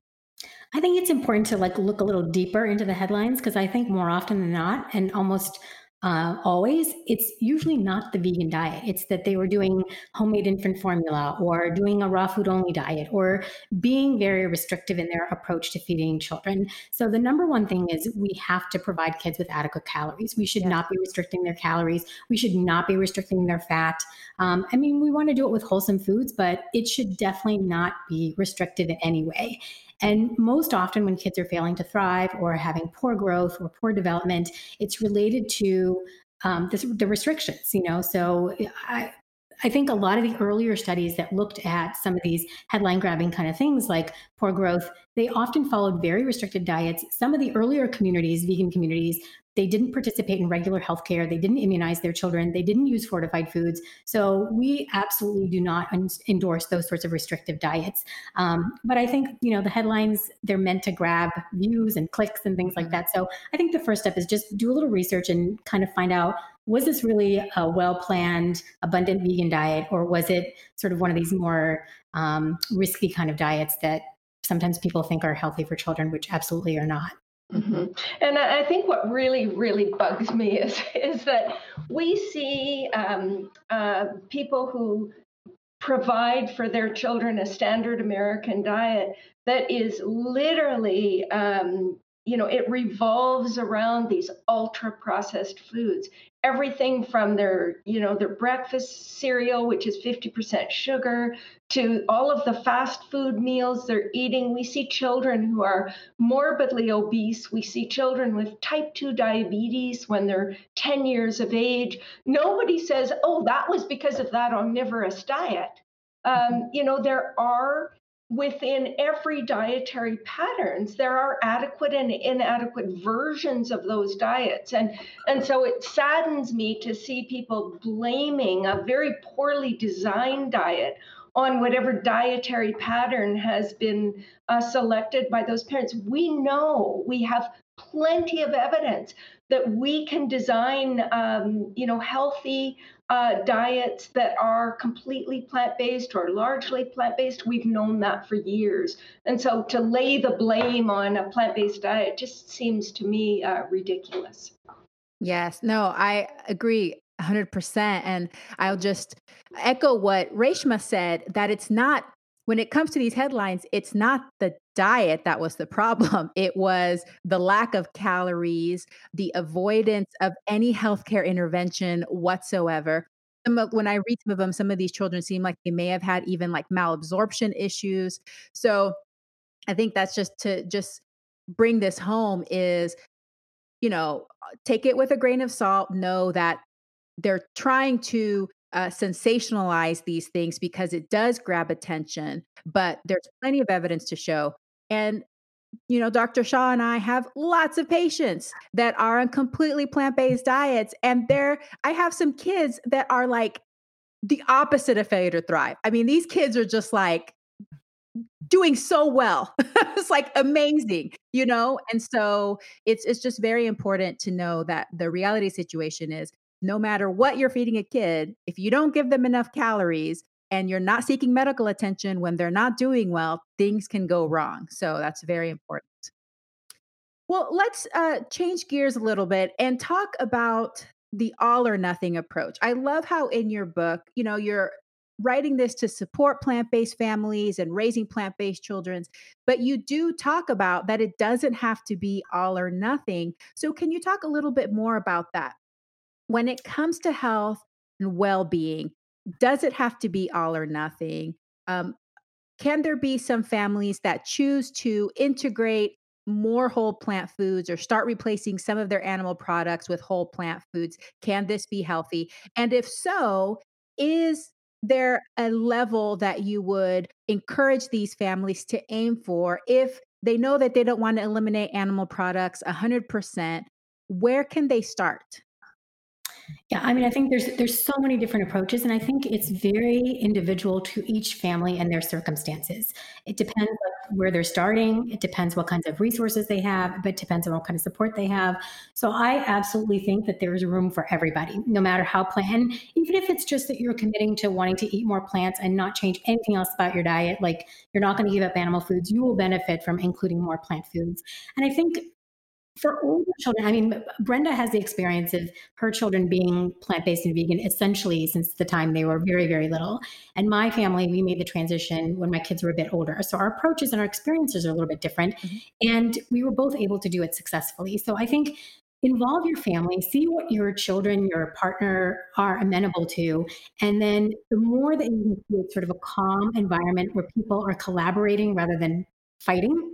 I think it's important to like look a little deeper into the headlines because I think more often than not, and almost uh, always, it's usually not the vegan diet. It's that they were doing homemade infant formula or doing a raw food only diet or being very restrictive in their approach to feeding children. So, the number one thing is we have to provide kids with adequate calories. We should yes. not be restricting their calories. We should not be restricting their fat. Um, I mean, we want to do it with wholesome foods, but it should definitely not be restricted in any way. And most often, when kids are failing to thrive or having poor growth or poor development, it's related to um, this, the restrictions, you know. So I, I think a lot of the earlier studies that looked at some of these headline grabbing kind of things like poor growth, they often followed very restricted diets. Some of the earlier communities, vegan communities, they didn't participate in regular healthcare. They didn't immunize their children. They didn't use fortified foods. So we absolutely do not endorse those sorts of restrictive diets. Um, but I think you know the headlines they're meant to grab views and clicks and things like that. So I think the first step is just do a little research and kind of find out was this really a well planned, abundant vegan diet, or was it sort of one of these more um, risky kind of diets that sometimes people think are healthy for children, which absolutely are not. Mm-hmm. And I think what really, really bugs me is is that we see um, uh, people who provide for their children a standard American diet that is literally um, you know, it revolves around these ultra processed foods. Everything from their, you know, their breakfast cereal, which is 50% sugar, to all of the fast food meals they're eating. We see children who are morbidly obese. We see children with type 2 diabetes when they're 10 years of age. Nobody says, oh, that was because of that omnivorous diet. Um, you know, there are within every dietary patterns there are adequate and inadequate versions of those diets. And and so it saddens me to see people blaming a very poorly designed diet on whatever dietary pattern has been uh, selected by those parents. We know we have plenty of evidence that we can design um, you know healthy uh, diets that are completely plant based or largely plant based. We've known that for years. And so to lay the blame on a plant based diet just seems to me uh, ridiculous. Yes, no, I agree 100%. And I'll just echo what Reshma said that it's not when it comes to these headlines, it's not the diet that was the problem. It was the lack of calories, the avoidance of any healthcare intervention whatsoever. When I read some of them, some of these children seem like they may have had even like malabsorption issues. So I think that's just to just bring this home is, you know, take it with a grain of salt. Know that they're trying to uh, sensationalize these things because it does grab attention, but there's plenty of evidence to show. And, you know, Dr. Shah and I have lots of patients that are on completely plant based diets. And there, I have some kids that are like the opposite of failure to thrive. I mean, these kids are just like, doing so well it's like amazing you know and so it's it's just very important to know that the reality situation is no matter what you're feeding a kid, if you don't give them enough calories and you're not seeking medical attention when they're not doing well, things can go wrong. So that's very important. Well, let's uh, change gears a little bit and talk about the all or nothing approach. I love how in your book, you know, you're writing this to support plant based families and raising plant based children, but you do talk about that it doesn't have to be all or nothing. So, can you talk a little bit more about that? when it comes to health and well being, does it have to be all or nothing? Um, can there be some families that choose to integrate more whole plant foods or start replacing some of their animal products with whole plant foods? Can this be healthy? And if so, is there a level that you would encourage these families to aim for if they know that they don't want to eliminate animal products 100%? Where can they start? Yeah, I mean, I think there's there's so many different approaches, and I think it's very individual to each family and their circumstances. It depends where they're starting. It depends what kinds of resources they have, but it depends on what kind of support they have. So I absolutely think that there is room for everybody, no matter how plant. even if it's just that you're committing to wanting to eat more plants and not change anything else about your diet, like you're not going to give up animal foods, you will benefit from including more plant foods. And I think for older children, I mean, Brenda has the experience of her children being plant based and vegan essentially since the time they were very, very little. And my family, we made the transition when my kids were a bit older. So our approaches and our experiences are a little bit different. Mm-hmm. And we were both able to do it successfully. So I think involve your family, see what your children, your partner are amenable to. And then the more that you can create sort of a calm environment where people are collaborating rather than fighting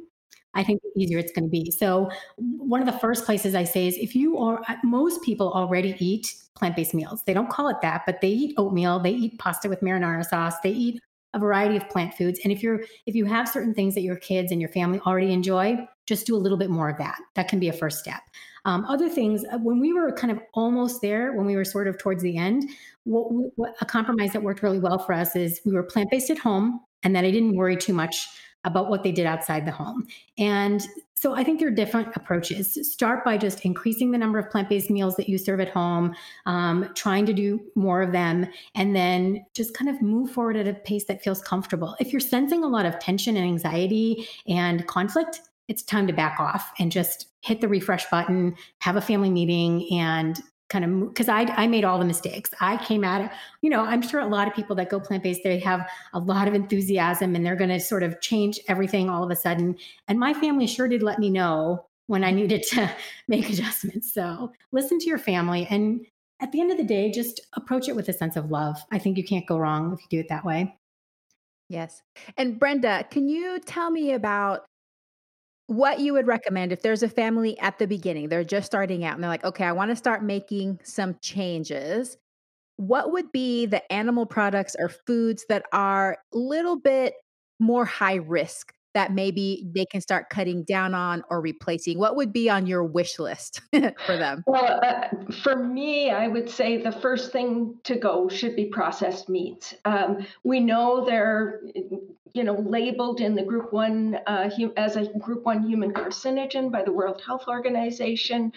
I think the easier it's going to be. So, one of the first places I say is if you are, uh, most people already eat plant based meals. They don't call it that, but they eat oatmeal, they eat pasta with marinara sauce, they eat a variety of plant foods. And if you're, if you have certain things that your kids and your family already enjoy, just do a little bit more of that. That can be a first step. Um, other things, uh, when we were kind of almost there, when we were sort of towards the end, what, what a compromise that worked really well for us is we were plant based at home, and then I didn't worry too much about what they did outside the home. And so I think there are different approaches. Start by just increasing the number of plant based meals that you serve at home, um, trying to do more of them, and then just kind of move forward at a pace that feels comfortable. If you're sensing a lot of tension and anxiety and conflict, it's time to back off and just hit the refresh button, have a family meeting, and kind of because I, I made all the mistakes. I came at it, you know, I'm sure a lot of people that go plant based, they have a lot of enthusiasm and they're going to sort of change everything all of a sudden. And my family sure did let me know when I needed to make adjustments. So listen to your family. And at the end of the day, just approach it with a sense of love. I think you can't go wrong if you do it that way. Yes. And Brenda, can you tell me about what you would recommend if there's a family at the beginning, they're just starting out and they're like, okay, I want to start making some changes. What would be the animal products or foods that are a little bit more high risk that maybe they can start cutting down on or replacing? What would be on your wish list for them? Well, uh, for me, I would say the first thing to go should be processed meats. Um, we know they're you know, labeled in the group one uh, as a group one human carcinogen by the World Health Organization.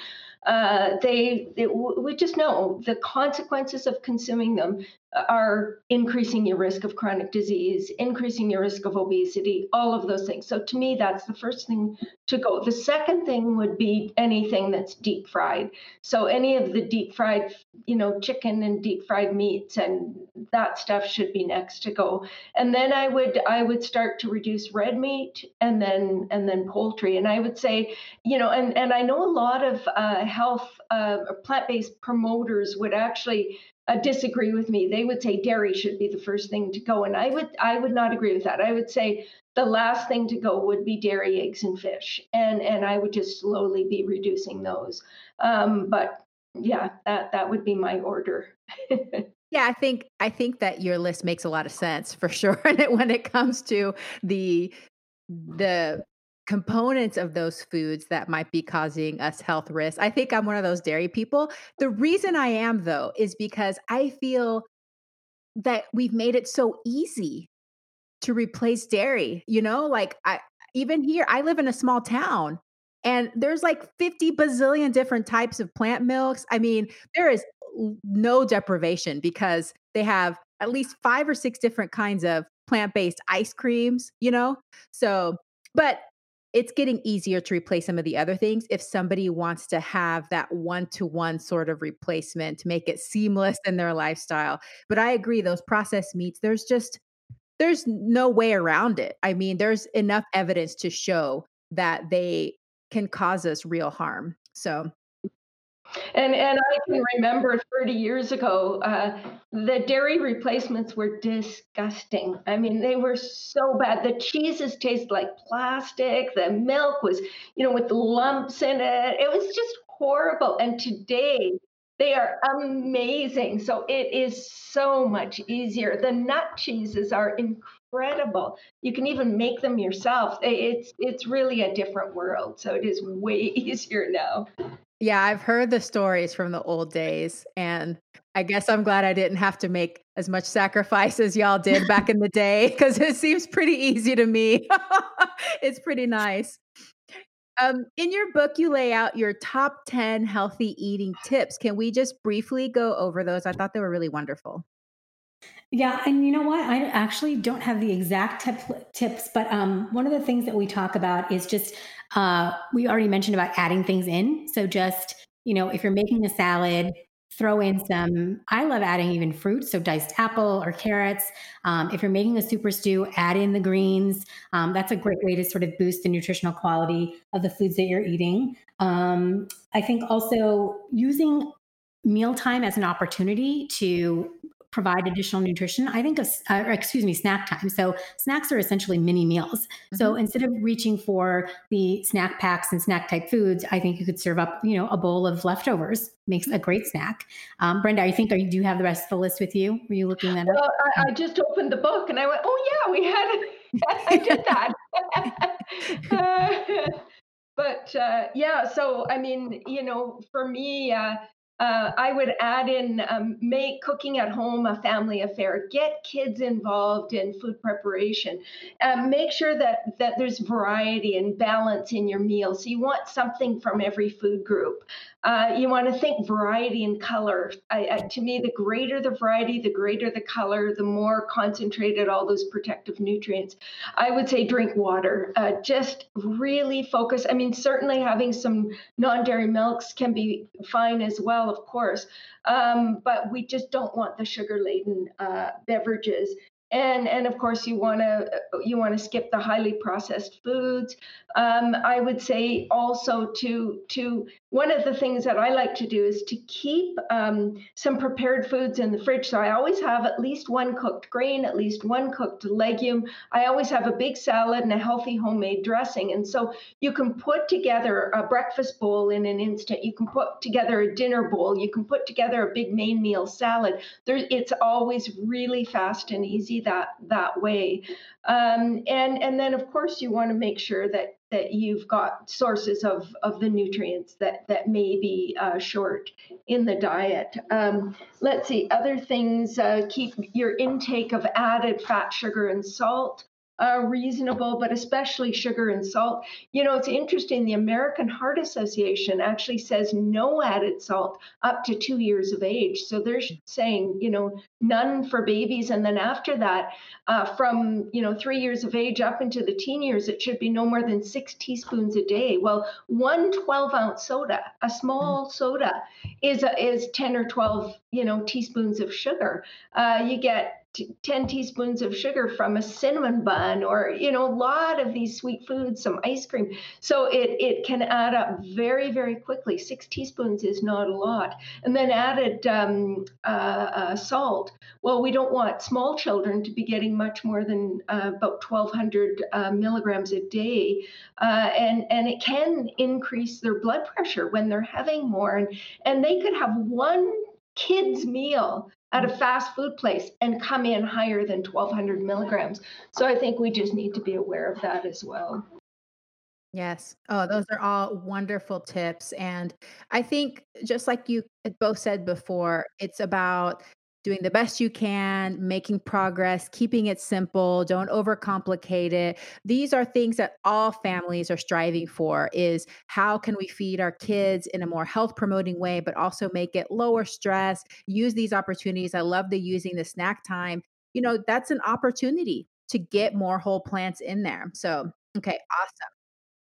Uh, they, they, we just know the consequences of consuming them are increasing your risk of chronic disease, increasing your risk of obesity, all of those things. So to me, that's the first thing to go. The second thing would be anything that's deep fried. So any of the deep fried, you know, chicken and deep fried meats and that stuff should be next to go. And then I would I would start to reduce red meat and then and then poultry. And I would say, you know, and and I know a lot of uh, health uh, plant-based promoters would actually uh, disagree with me. They would say dairy should be the first thing to go, and I would I would not agree with that. I would say the last thing to go would be dairy, eggs, and fish, and and I would just slowly be reducing those. Um, but yeah, that that would be my order. yeah, I think I think that your list makes a lot of sense for sure. And when it comes to the the components of those foods that might be causing us health risks. I think I'm one of those dairy people. The reason I am, though, is because I feel that we've made it so easy to replace dairy. You know, like I, even here, I live in a small town and there's like 50 bazillion different types of plant milks. I mean, there is no deprivation because they have at least five or six different kinds of plant based ice creams, you know? So, but it's getting easier to replace some of the other things if somebody wants to have that one to one sort of replacement to make it seamless in their lifestyle. But I agree, those processed meats, there's just, there's no way around it. I mean, there's enough evidence to show that they can cause us real harm. So and and I can remember 30 years ago, uh, the dairy replacements were disgusting. I mean, they were so bad. The cheeses tasted like plastic. The milk was, you know, with lumps in it. It was just horrible. And today, they are amazing. So it is so much easier. The nut cheeses are incredible. You can even make them yourself. It's it's really a different world. So it is way easier now. Yeah, I've heard the stories from the old days. And I guess I'm glad I didn't have to make as much sacrifice as y'all did back in the day because it seems pretty easy to me. it's pretty nice. Um, in your book, you lay out your top 10 healthy eating tips. Can we just briefly go over those? I thought they were really wonderful. Yeah, and you know what? I actually don't have the exact tip, tips, but um, one of the things that we talk about is just uh, we already mentioned about adding things in. So just you know, if you're making a salad, throw in some. I love adding even fruit, so diced apple or carrots. Um, if you're making a super stew, add in the greens. Um, that's a great way to sort of boost the nutritional quality of the foods that you're eating. Um, I think also using mealtime as an opportunity to provide additional nutrition, I think, of, uh, excuse me, snack time. So snacks are essentially mini meals. Mm-hmm. So instead of reaching for the snack packs and snack type foods, I think you could serve up, you know, a bowl of leftovers. Makes a great snack. Um, Brenda, I think are you, do you have the rest of the list with you? Were you looking that well, up? I, I just opened the book and I went, oh yeah, we had, Yes, I did that. uh, but uh, yeah, so I mean, you know, for me, uh, I would add in um, make cooking at home a family affair. Get kids involved in food preparation. Uh, make sure that that there's variety and balance in your meals. So you want something from every food group. Uh, you want to think variety and color. I, I, to me, the greater the variety, the greater the color, the more concentrated all those protective nutrients. I would say drink water. Uh, just really focus. I mean, certainly having some non dairy milks can be fine as well, of course. Um, but we just don't want the sugar laden uh, beverages and and of course you want to you want to skip the highly processed foods. Um, i would say also to to one of the things that i like to do is to keep um, some prepared foods in the fridge. So i always have at least one cooked grain at least one cooked legume. I always have a big salad and a healthy homemade dressing. And so you can put together a breakfast bowl in an instant. You can put together a dinner bowl. You can put together a big main meal salad. There, it's always really fast and easy that that way. Um, and and then of course you want to make sure that that you've got sources of of the nutrients that that may be uh, short in the diet. Um, let's see other things. Uh, keep your intake of added fat, sugar, and salt uh, reasonable, but especially sugar and salt. You know, it's interesting. The American Heart Association actually says no added salt up to two years of age. So they're saying, you know, none for babies. And then after that, uh, from, you know, three years of age up into the teen years, it should be no more than six teaspoons a day. Well, one 12 ounce soda, a small soda, is, a, is 10 or 12, you know, teaspoons of sugar. Uh, you get t- 10 teaspoons of sugar from a cinnamon bun or you know a lot of these sweet foods some ice cream. So it it can add up very very quickly. Six teaspoons is not a lot. And then added um, uh, uh, salt. Well we don't want small children to be getting much more than uh, about 1200 uh, milligrams a day. Uh, and and it can increase their blood pressure when they're having more. And and they could have one kids meal at a fast food place and come in higher than 1200 milligrams. So I think we just need to be aware of that as well. Yes. Oh, those are all wonderful tips. And I think, just like you both said before, it's about doing the best you can, making progress, keeping it simple, don't overcomplicate it. These are things that all families are striving for is how can we feed our kids in a more health promoting way but also make it lower stress, use these opportunities. I love the using the snack time. You know, that's an opportunity to get more whole plants in there. So, okay, awesome.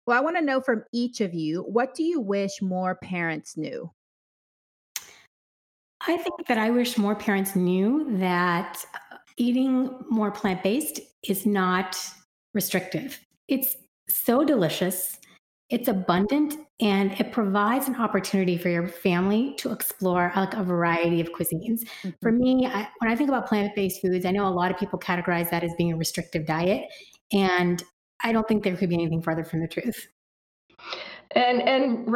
Well, I want to know from each of you, what do you wish more parents knew? I think that I wish more parents knew that eating more plant based is not restrictive. It's so delicious, it's abundant, and it provides an opportunity for your family to explore like a variety of cuisines. Mm-hmm. For me, I, when I think about plant based foods, I know a lot of people categorize that as being a restrictive diet. And I don't think there could be anything further from the truth. And and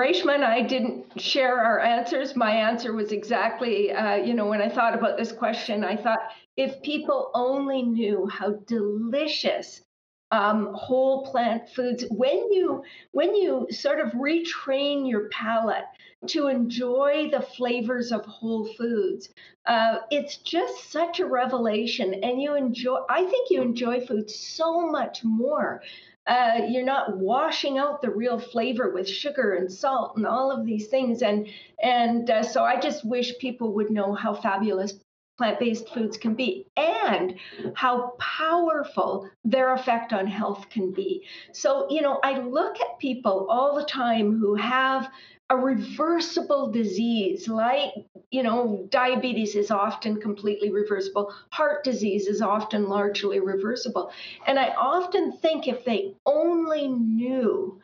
I didn't share our answers. My answer was exactly, uh, you know, when I thought about this question, I thought if people only knew how delicious um, whole plant foods, when you when you sort of retrain your palate to enjoy the flavors of whole foods, uh, it's just such a revelation, and you enjoy. I think you enjoy food so much more uh, you're not washing out the real flavor with sugar and salt and all of these things. And and uh, so I just wish people would know how fabulous plant-based foods can be and how powerful their effect on health can be. So you know, I look at people all the time who have a reversible disease like you know diabetes is often completely reversible. Heart disease is often largely reversible. And i often think if they only knew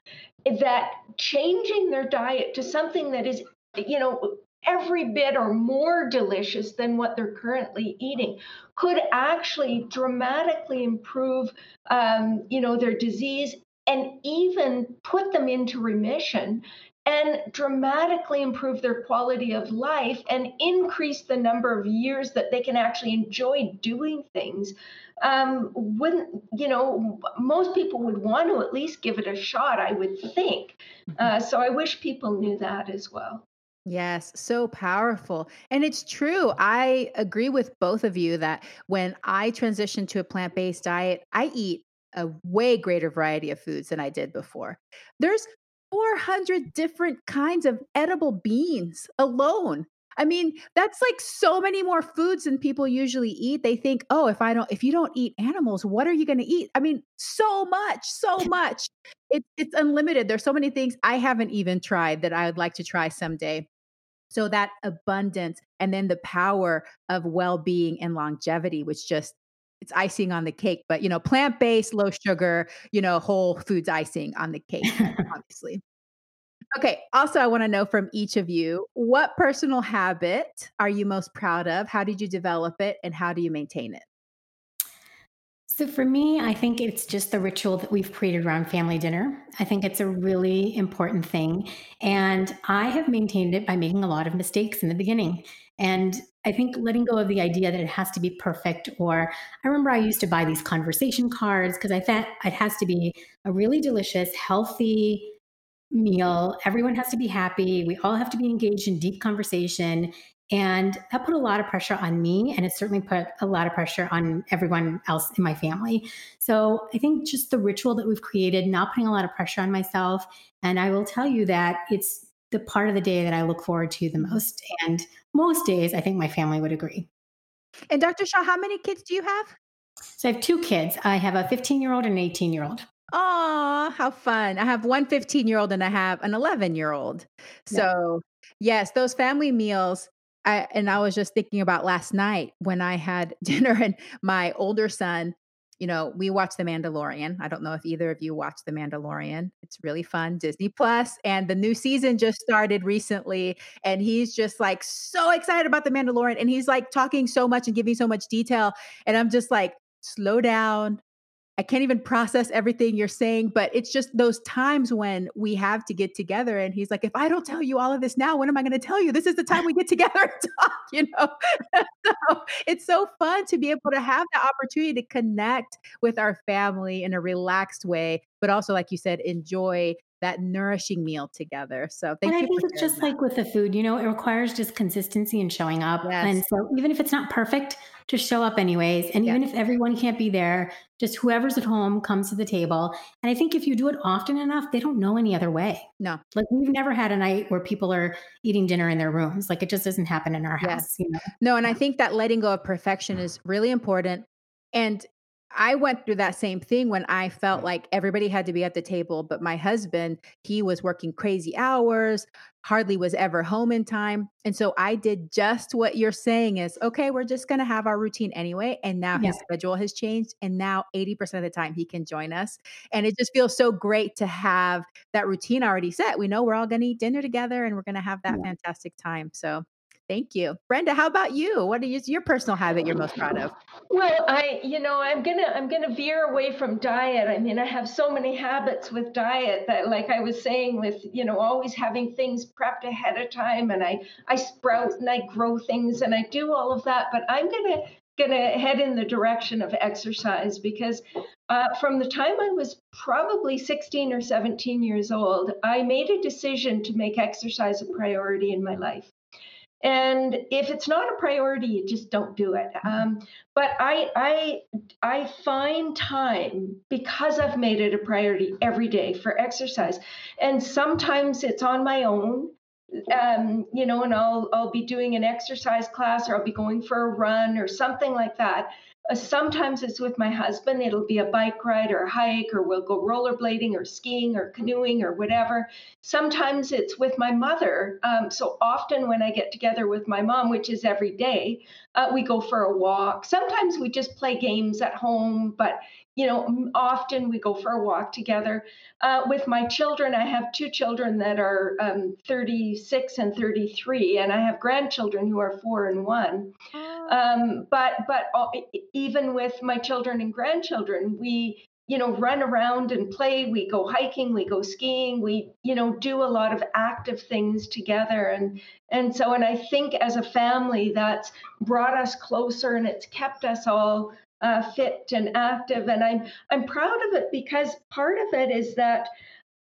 that changing their diet to something that is you know every bit or more delicious than what they're currently eating could actually dramatically improve um, you know their disease and even put them into remission and dramatically improve their quality of life and increase the number of years that they can actually enjoy doing things um, wouldn't you know most people would want to at least give it a shot i would think mm-hmm. uh, so i wish people knew that as well Yes, so powerful. And it's true. I agree with both of you that when I transitioned to a plant based diet, I eat a way greater variety of foods than I did before. There's 400 different kinds of edible beans alone. I mean, that's like so many more foods than people usually eat. They think, oh, if I don't, if you don't eat animals, what are you going to eat? I mean, so much, so much. It, it's unlimited. There's so many things I haven't even tried that I would like to try someday. So that abundance and then the power of well-being and longevity, which just it's icing on the cake, but you know, plant-based, low sugar, you know, whole foods icing on the cake, obviously. Okay. Also, I want to know from each of you what personal habit are you most proud of? How did you develop it and how do you maintain it? So, for me, I think it's just the ritual that we've created around family dinner. I think it's a really important thing. And I have maintained it by making a lot of mistakes in the beginning. And I think letting go of the idea that it has to be perfect, or I remember I used to buy these conversation cards because I thought it has to be a really delicious, healthy, meal. Everyone has to be happy. We all have to be engaged in deep conversation. And that put a lot of pressure on me. And it certainly put a lot of pressure on everyone else in my family. So I think just the ritual that we've created, not putting a lot of pressure on myself. And I will tell you that it's the part of the day that I look forward to the mm-hmm. most. And most days, I think my family would agree. And Dr. Shah, how many kids do you have? So I have two kids. I have a 15 year old and an 18 year old. Oh, how fun. I have one 15 year old and I have an 11 year old. So, yeah. yes, those family meals. I, and I was just thinking about last night when I had dinner and my older son, you know, we watch The Mandalorian. I don't know if either of you watch The Mandalorian. It's really fun, Disney Plus, and the new season just started recently. And he's just like so excited about The Mandalorian. And he's like talking so much and giving so much detail. And I'm just like, slow down, I can't even process everything you're saying, but it's just those times when we have to get together. And he's like, if I don't tell you all of this now, when am I going to tell you? This is the time we get together and talk, you know? so it's so fun to be able to have the opportunity to connect with our family in a relaxed way, but also, like you said, enjoy that nourishing meal together. So thank and you. I think it's just that. like with the food, you know, it requires just consistency and showing up. Yes. And so even if it's not perfect, just show up anyways. And even if everyone can't be there, just whoever's at home comes to the table. And I think if you do it often enough, they don't know any other way. No. Like we've never had a night where people are eating dinner in their rooms. Like it just doesn't happen in our house. Yes. You know? No, and I think that letting go of perfection is really important. And I went through that same thing when I felt mm-hmm. like everybody had to be at the table, but my husband, he was working crazy hours, hardly was ever home in time. And so I did just what you're saying is, okay, we're just going to have our routine anyway. And now yeah. his schedule has changed. And now 80% of the time he can join us. And it just feels so great to have that routine already set. We know we're all going to eat dinner together and we're going to have that yeah. fantastic time. So Thank you. Brenda, how about you? What is your personal habit you're most proud of? Well, I, you know, I'm going to I'm going to veer away from diet. I mean, I have so many habits with diet that like I was saying with, you know, always having things prepped ahead of time and I I sprout and I grow things and I do all of that, but I'm going to going to head in the direction of exercise because uh, from the time I was probably 16 or 17 years old, I made a decision to make exercise a priority in my life. And if it's not a priority, you just don't do it. Mm-hmm. Um, but I, I, I find time because I've made it a priority every day for exercise, and sometimes it's on my own. Um, you know, and I'll I'll be doing an exercise class, or I'll be going for a run, or something like that. Uh, sometimes it's with my husband. It'll be a bike ride or a hike, or we'll go rollerblading or skiing or canoeing or whatever. Sometimes it's with my mother. Um, so often when I get together with my mom, which is every day, uh, we go for a walk. Sometimes we just play games at home, but you know, often we go for a walk together. Uh, with my children, I have two children that are um, 36 and 33, and I have grandchildren who are four and one. Oh. Um, but but even with my children and grandchildren, we you know run around and play. We go hiking, we go skiing, we you know do a lot of active things together, and and so and I think as a family that's brought us closer and it's kept us all uh, fit and active. And I'm I'm proud of it because part of it is that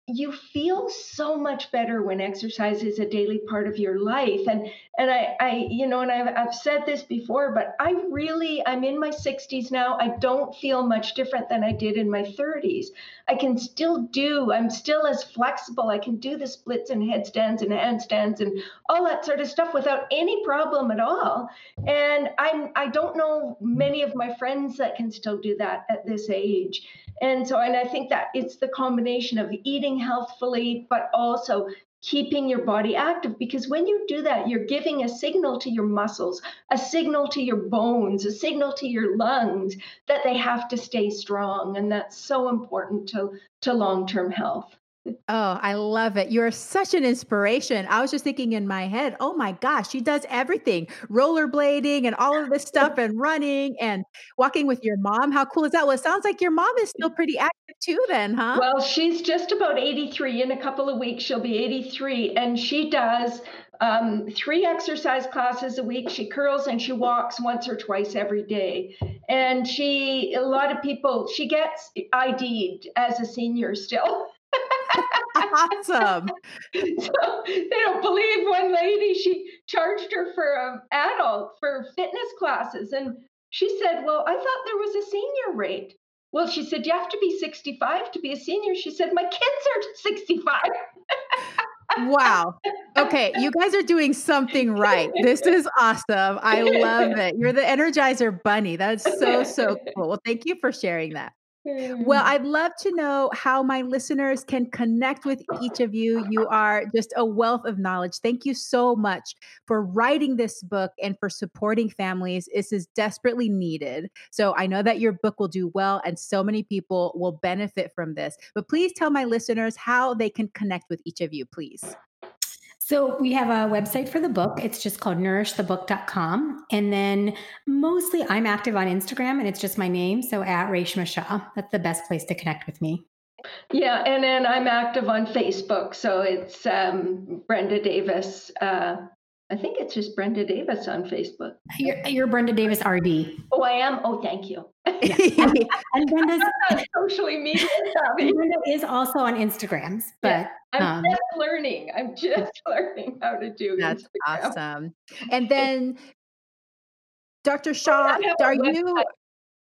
you feel so much better when exercise is a daily part of your life and and I, I you know, and I've, I've said this before, but I really, I'm in my 60s now. I don't feel much different than I did in my 30s. I can still do, I'm still as flexible. I can do the splits and headstands and handstands and all that sort of stuff without any problem at all. And I'm, I don't know many of my friends that can still do that at this age. And so, and I think that it's the combination of eating healthfully, but also keeping your body active because when you do that you're giving a signal to your muscles a signal to your bones a signal to your lungs that they have to stay strong and that's so important to to long-term health Oh, I love it. You're such an inspiration. I was just thinking in my head, oh my gosh, she does everything rollerblading and all of this stuff and running and walking with your mom. How cool is that? Well, it sounds like your mom is still pretty active too, then, huh? Well, she's just about 83. In a couple of weeks, she'll be 83. And she does um, three exercise classes a week. She curls and she walks once or twice every day. And she, a lot of people, she gets ID'd as a senior still. awesome. So they don't believe one lady, she charged her for an adult for fitness classes. And she said, Well, I thought there was a senior rate. Well, she said, You have to be 65 to be a senior. She said, My kids are 65. wow. Okay, you guys are doing something right. This is awesome. I love it. You're the Energizer Bunny. That's so, so cool. Well, thank you for sharing that. Well, hmm. I'd love to know how my listeners can connect with each of you. You are just a wealth of knowledge. Thank you so much for writing this book and for supporting families. This is desperately needed. So I know that your book will do well and so many people will benefit from this. But please tell my listeners how they can connect with each of you, please. So we have a website for the book. It's just called nourishthebook.com. And then mostly I'm active on Instagram and it's just my name. So at Reshma Shah. That's the best place to connect with me. Yeah, and then I'm active on Facebook. So it's um, Brenda Davis uh, I think it's just Brenda Davis on Facebook. You're, you're Brenda Davis RD. Oh, I am. Oh, thank you. Yeah. and Brenda's socially media. Brenda is also on Instagrams, but yeah. I'm um, just learning. I'm just learning how to do. That's Instagram. awesome. And then, Dr. Shah, are you?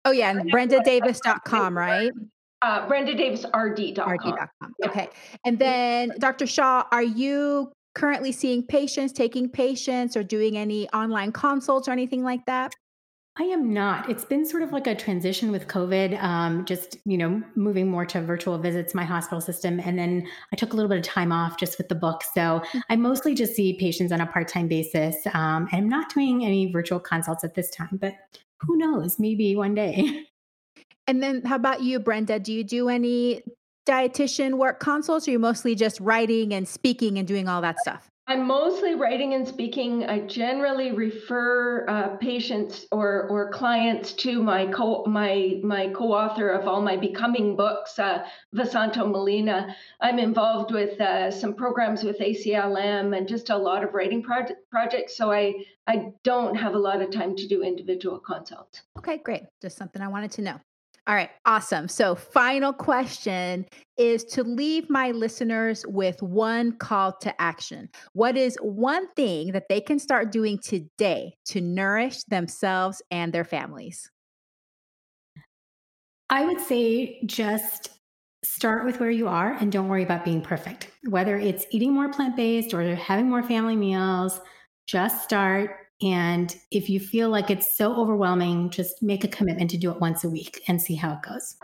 Oh yeah, and BrendaDavis.com, right? Uh, BrendaDavisRD.com. RD.com. Okay. And then, Dr. Shah, are you currently seeing patients, taking patients, or doing any online consults or anything like that? I am not. It's been sort of like a transition with COVID, um, just, you know, moving more to virtual visits, my hospital system. And then I took a little bit of time off just with the book. So mm. I mostly just see patients on a part time basis. Um, and I'm not doing any virtual consults at this time, but who knows? Maybe one day. And then how about you, Brenda? Do you do any dietitian work consults, or are you mostly just writing and speaking and doing all that stuff? I'm mostly writing and speaking. I generally refer uh, patients or or clients to my co my my co-author of all my becoming books, uh, Vesanto Melina. I'm involved with uh, some programs with ACLM and just a lot of writing project, projects. So I I don't have a lot of time to do individual consults. Okay, great. Just something I wanted to know. All right, awesome. So, final question is to leave my listeners with one call to action. What is one thing that they can start doing today to nourish themselves and their families? I would say just start with where you are and don't worry about being perfect. Whether it's eating more plant based or having more family meals, just start and if you feel like it's so overwhelming, just make a commitment to do it once a week and see how it goes.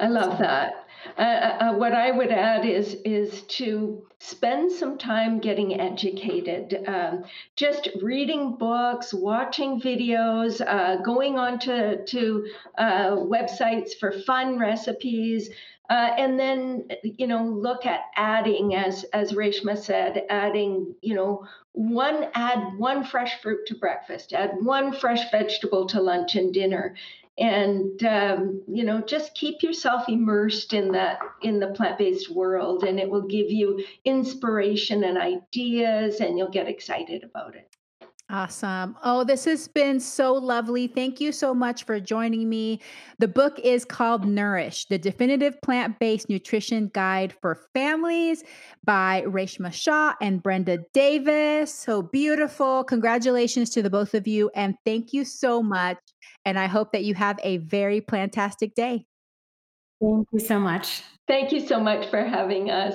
I love that. Uh, uh, uh, what I would add is is to spend some time getting educated, um, just reading books, watching videos, uh, going on to to uh, websites for fun recipes, uh, and then, you know, look at adding, as as Reshma said, adding, you know, one add one fresh fruit to breakfast, add one fresh vegetable to lunch and dinner, and um, you know, just keep yourself immersed in that in the plant-based world, and it will give you inspiration and ideas, and you'll get excited about it. Awesome. Oh, this has been so lovely. Thank you so much for joining me. The book is called Nourish, the definitive plant based nutrition guide for families by Reshma Shah and Brenda Davis. So beautiful. Congratulations to the both of you. And thank you so much. And I hope that you have a very plantastic day. Thank you so much. Thank you so much for having us.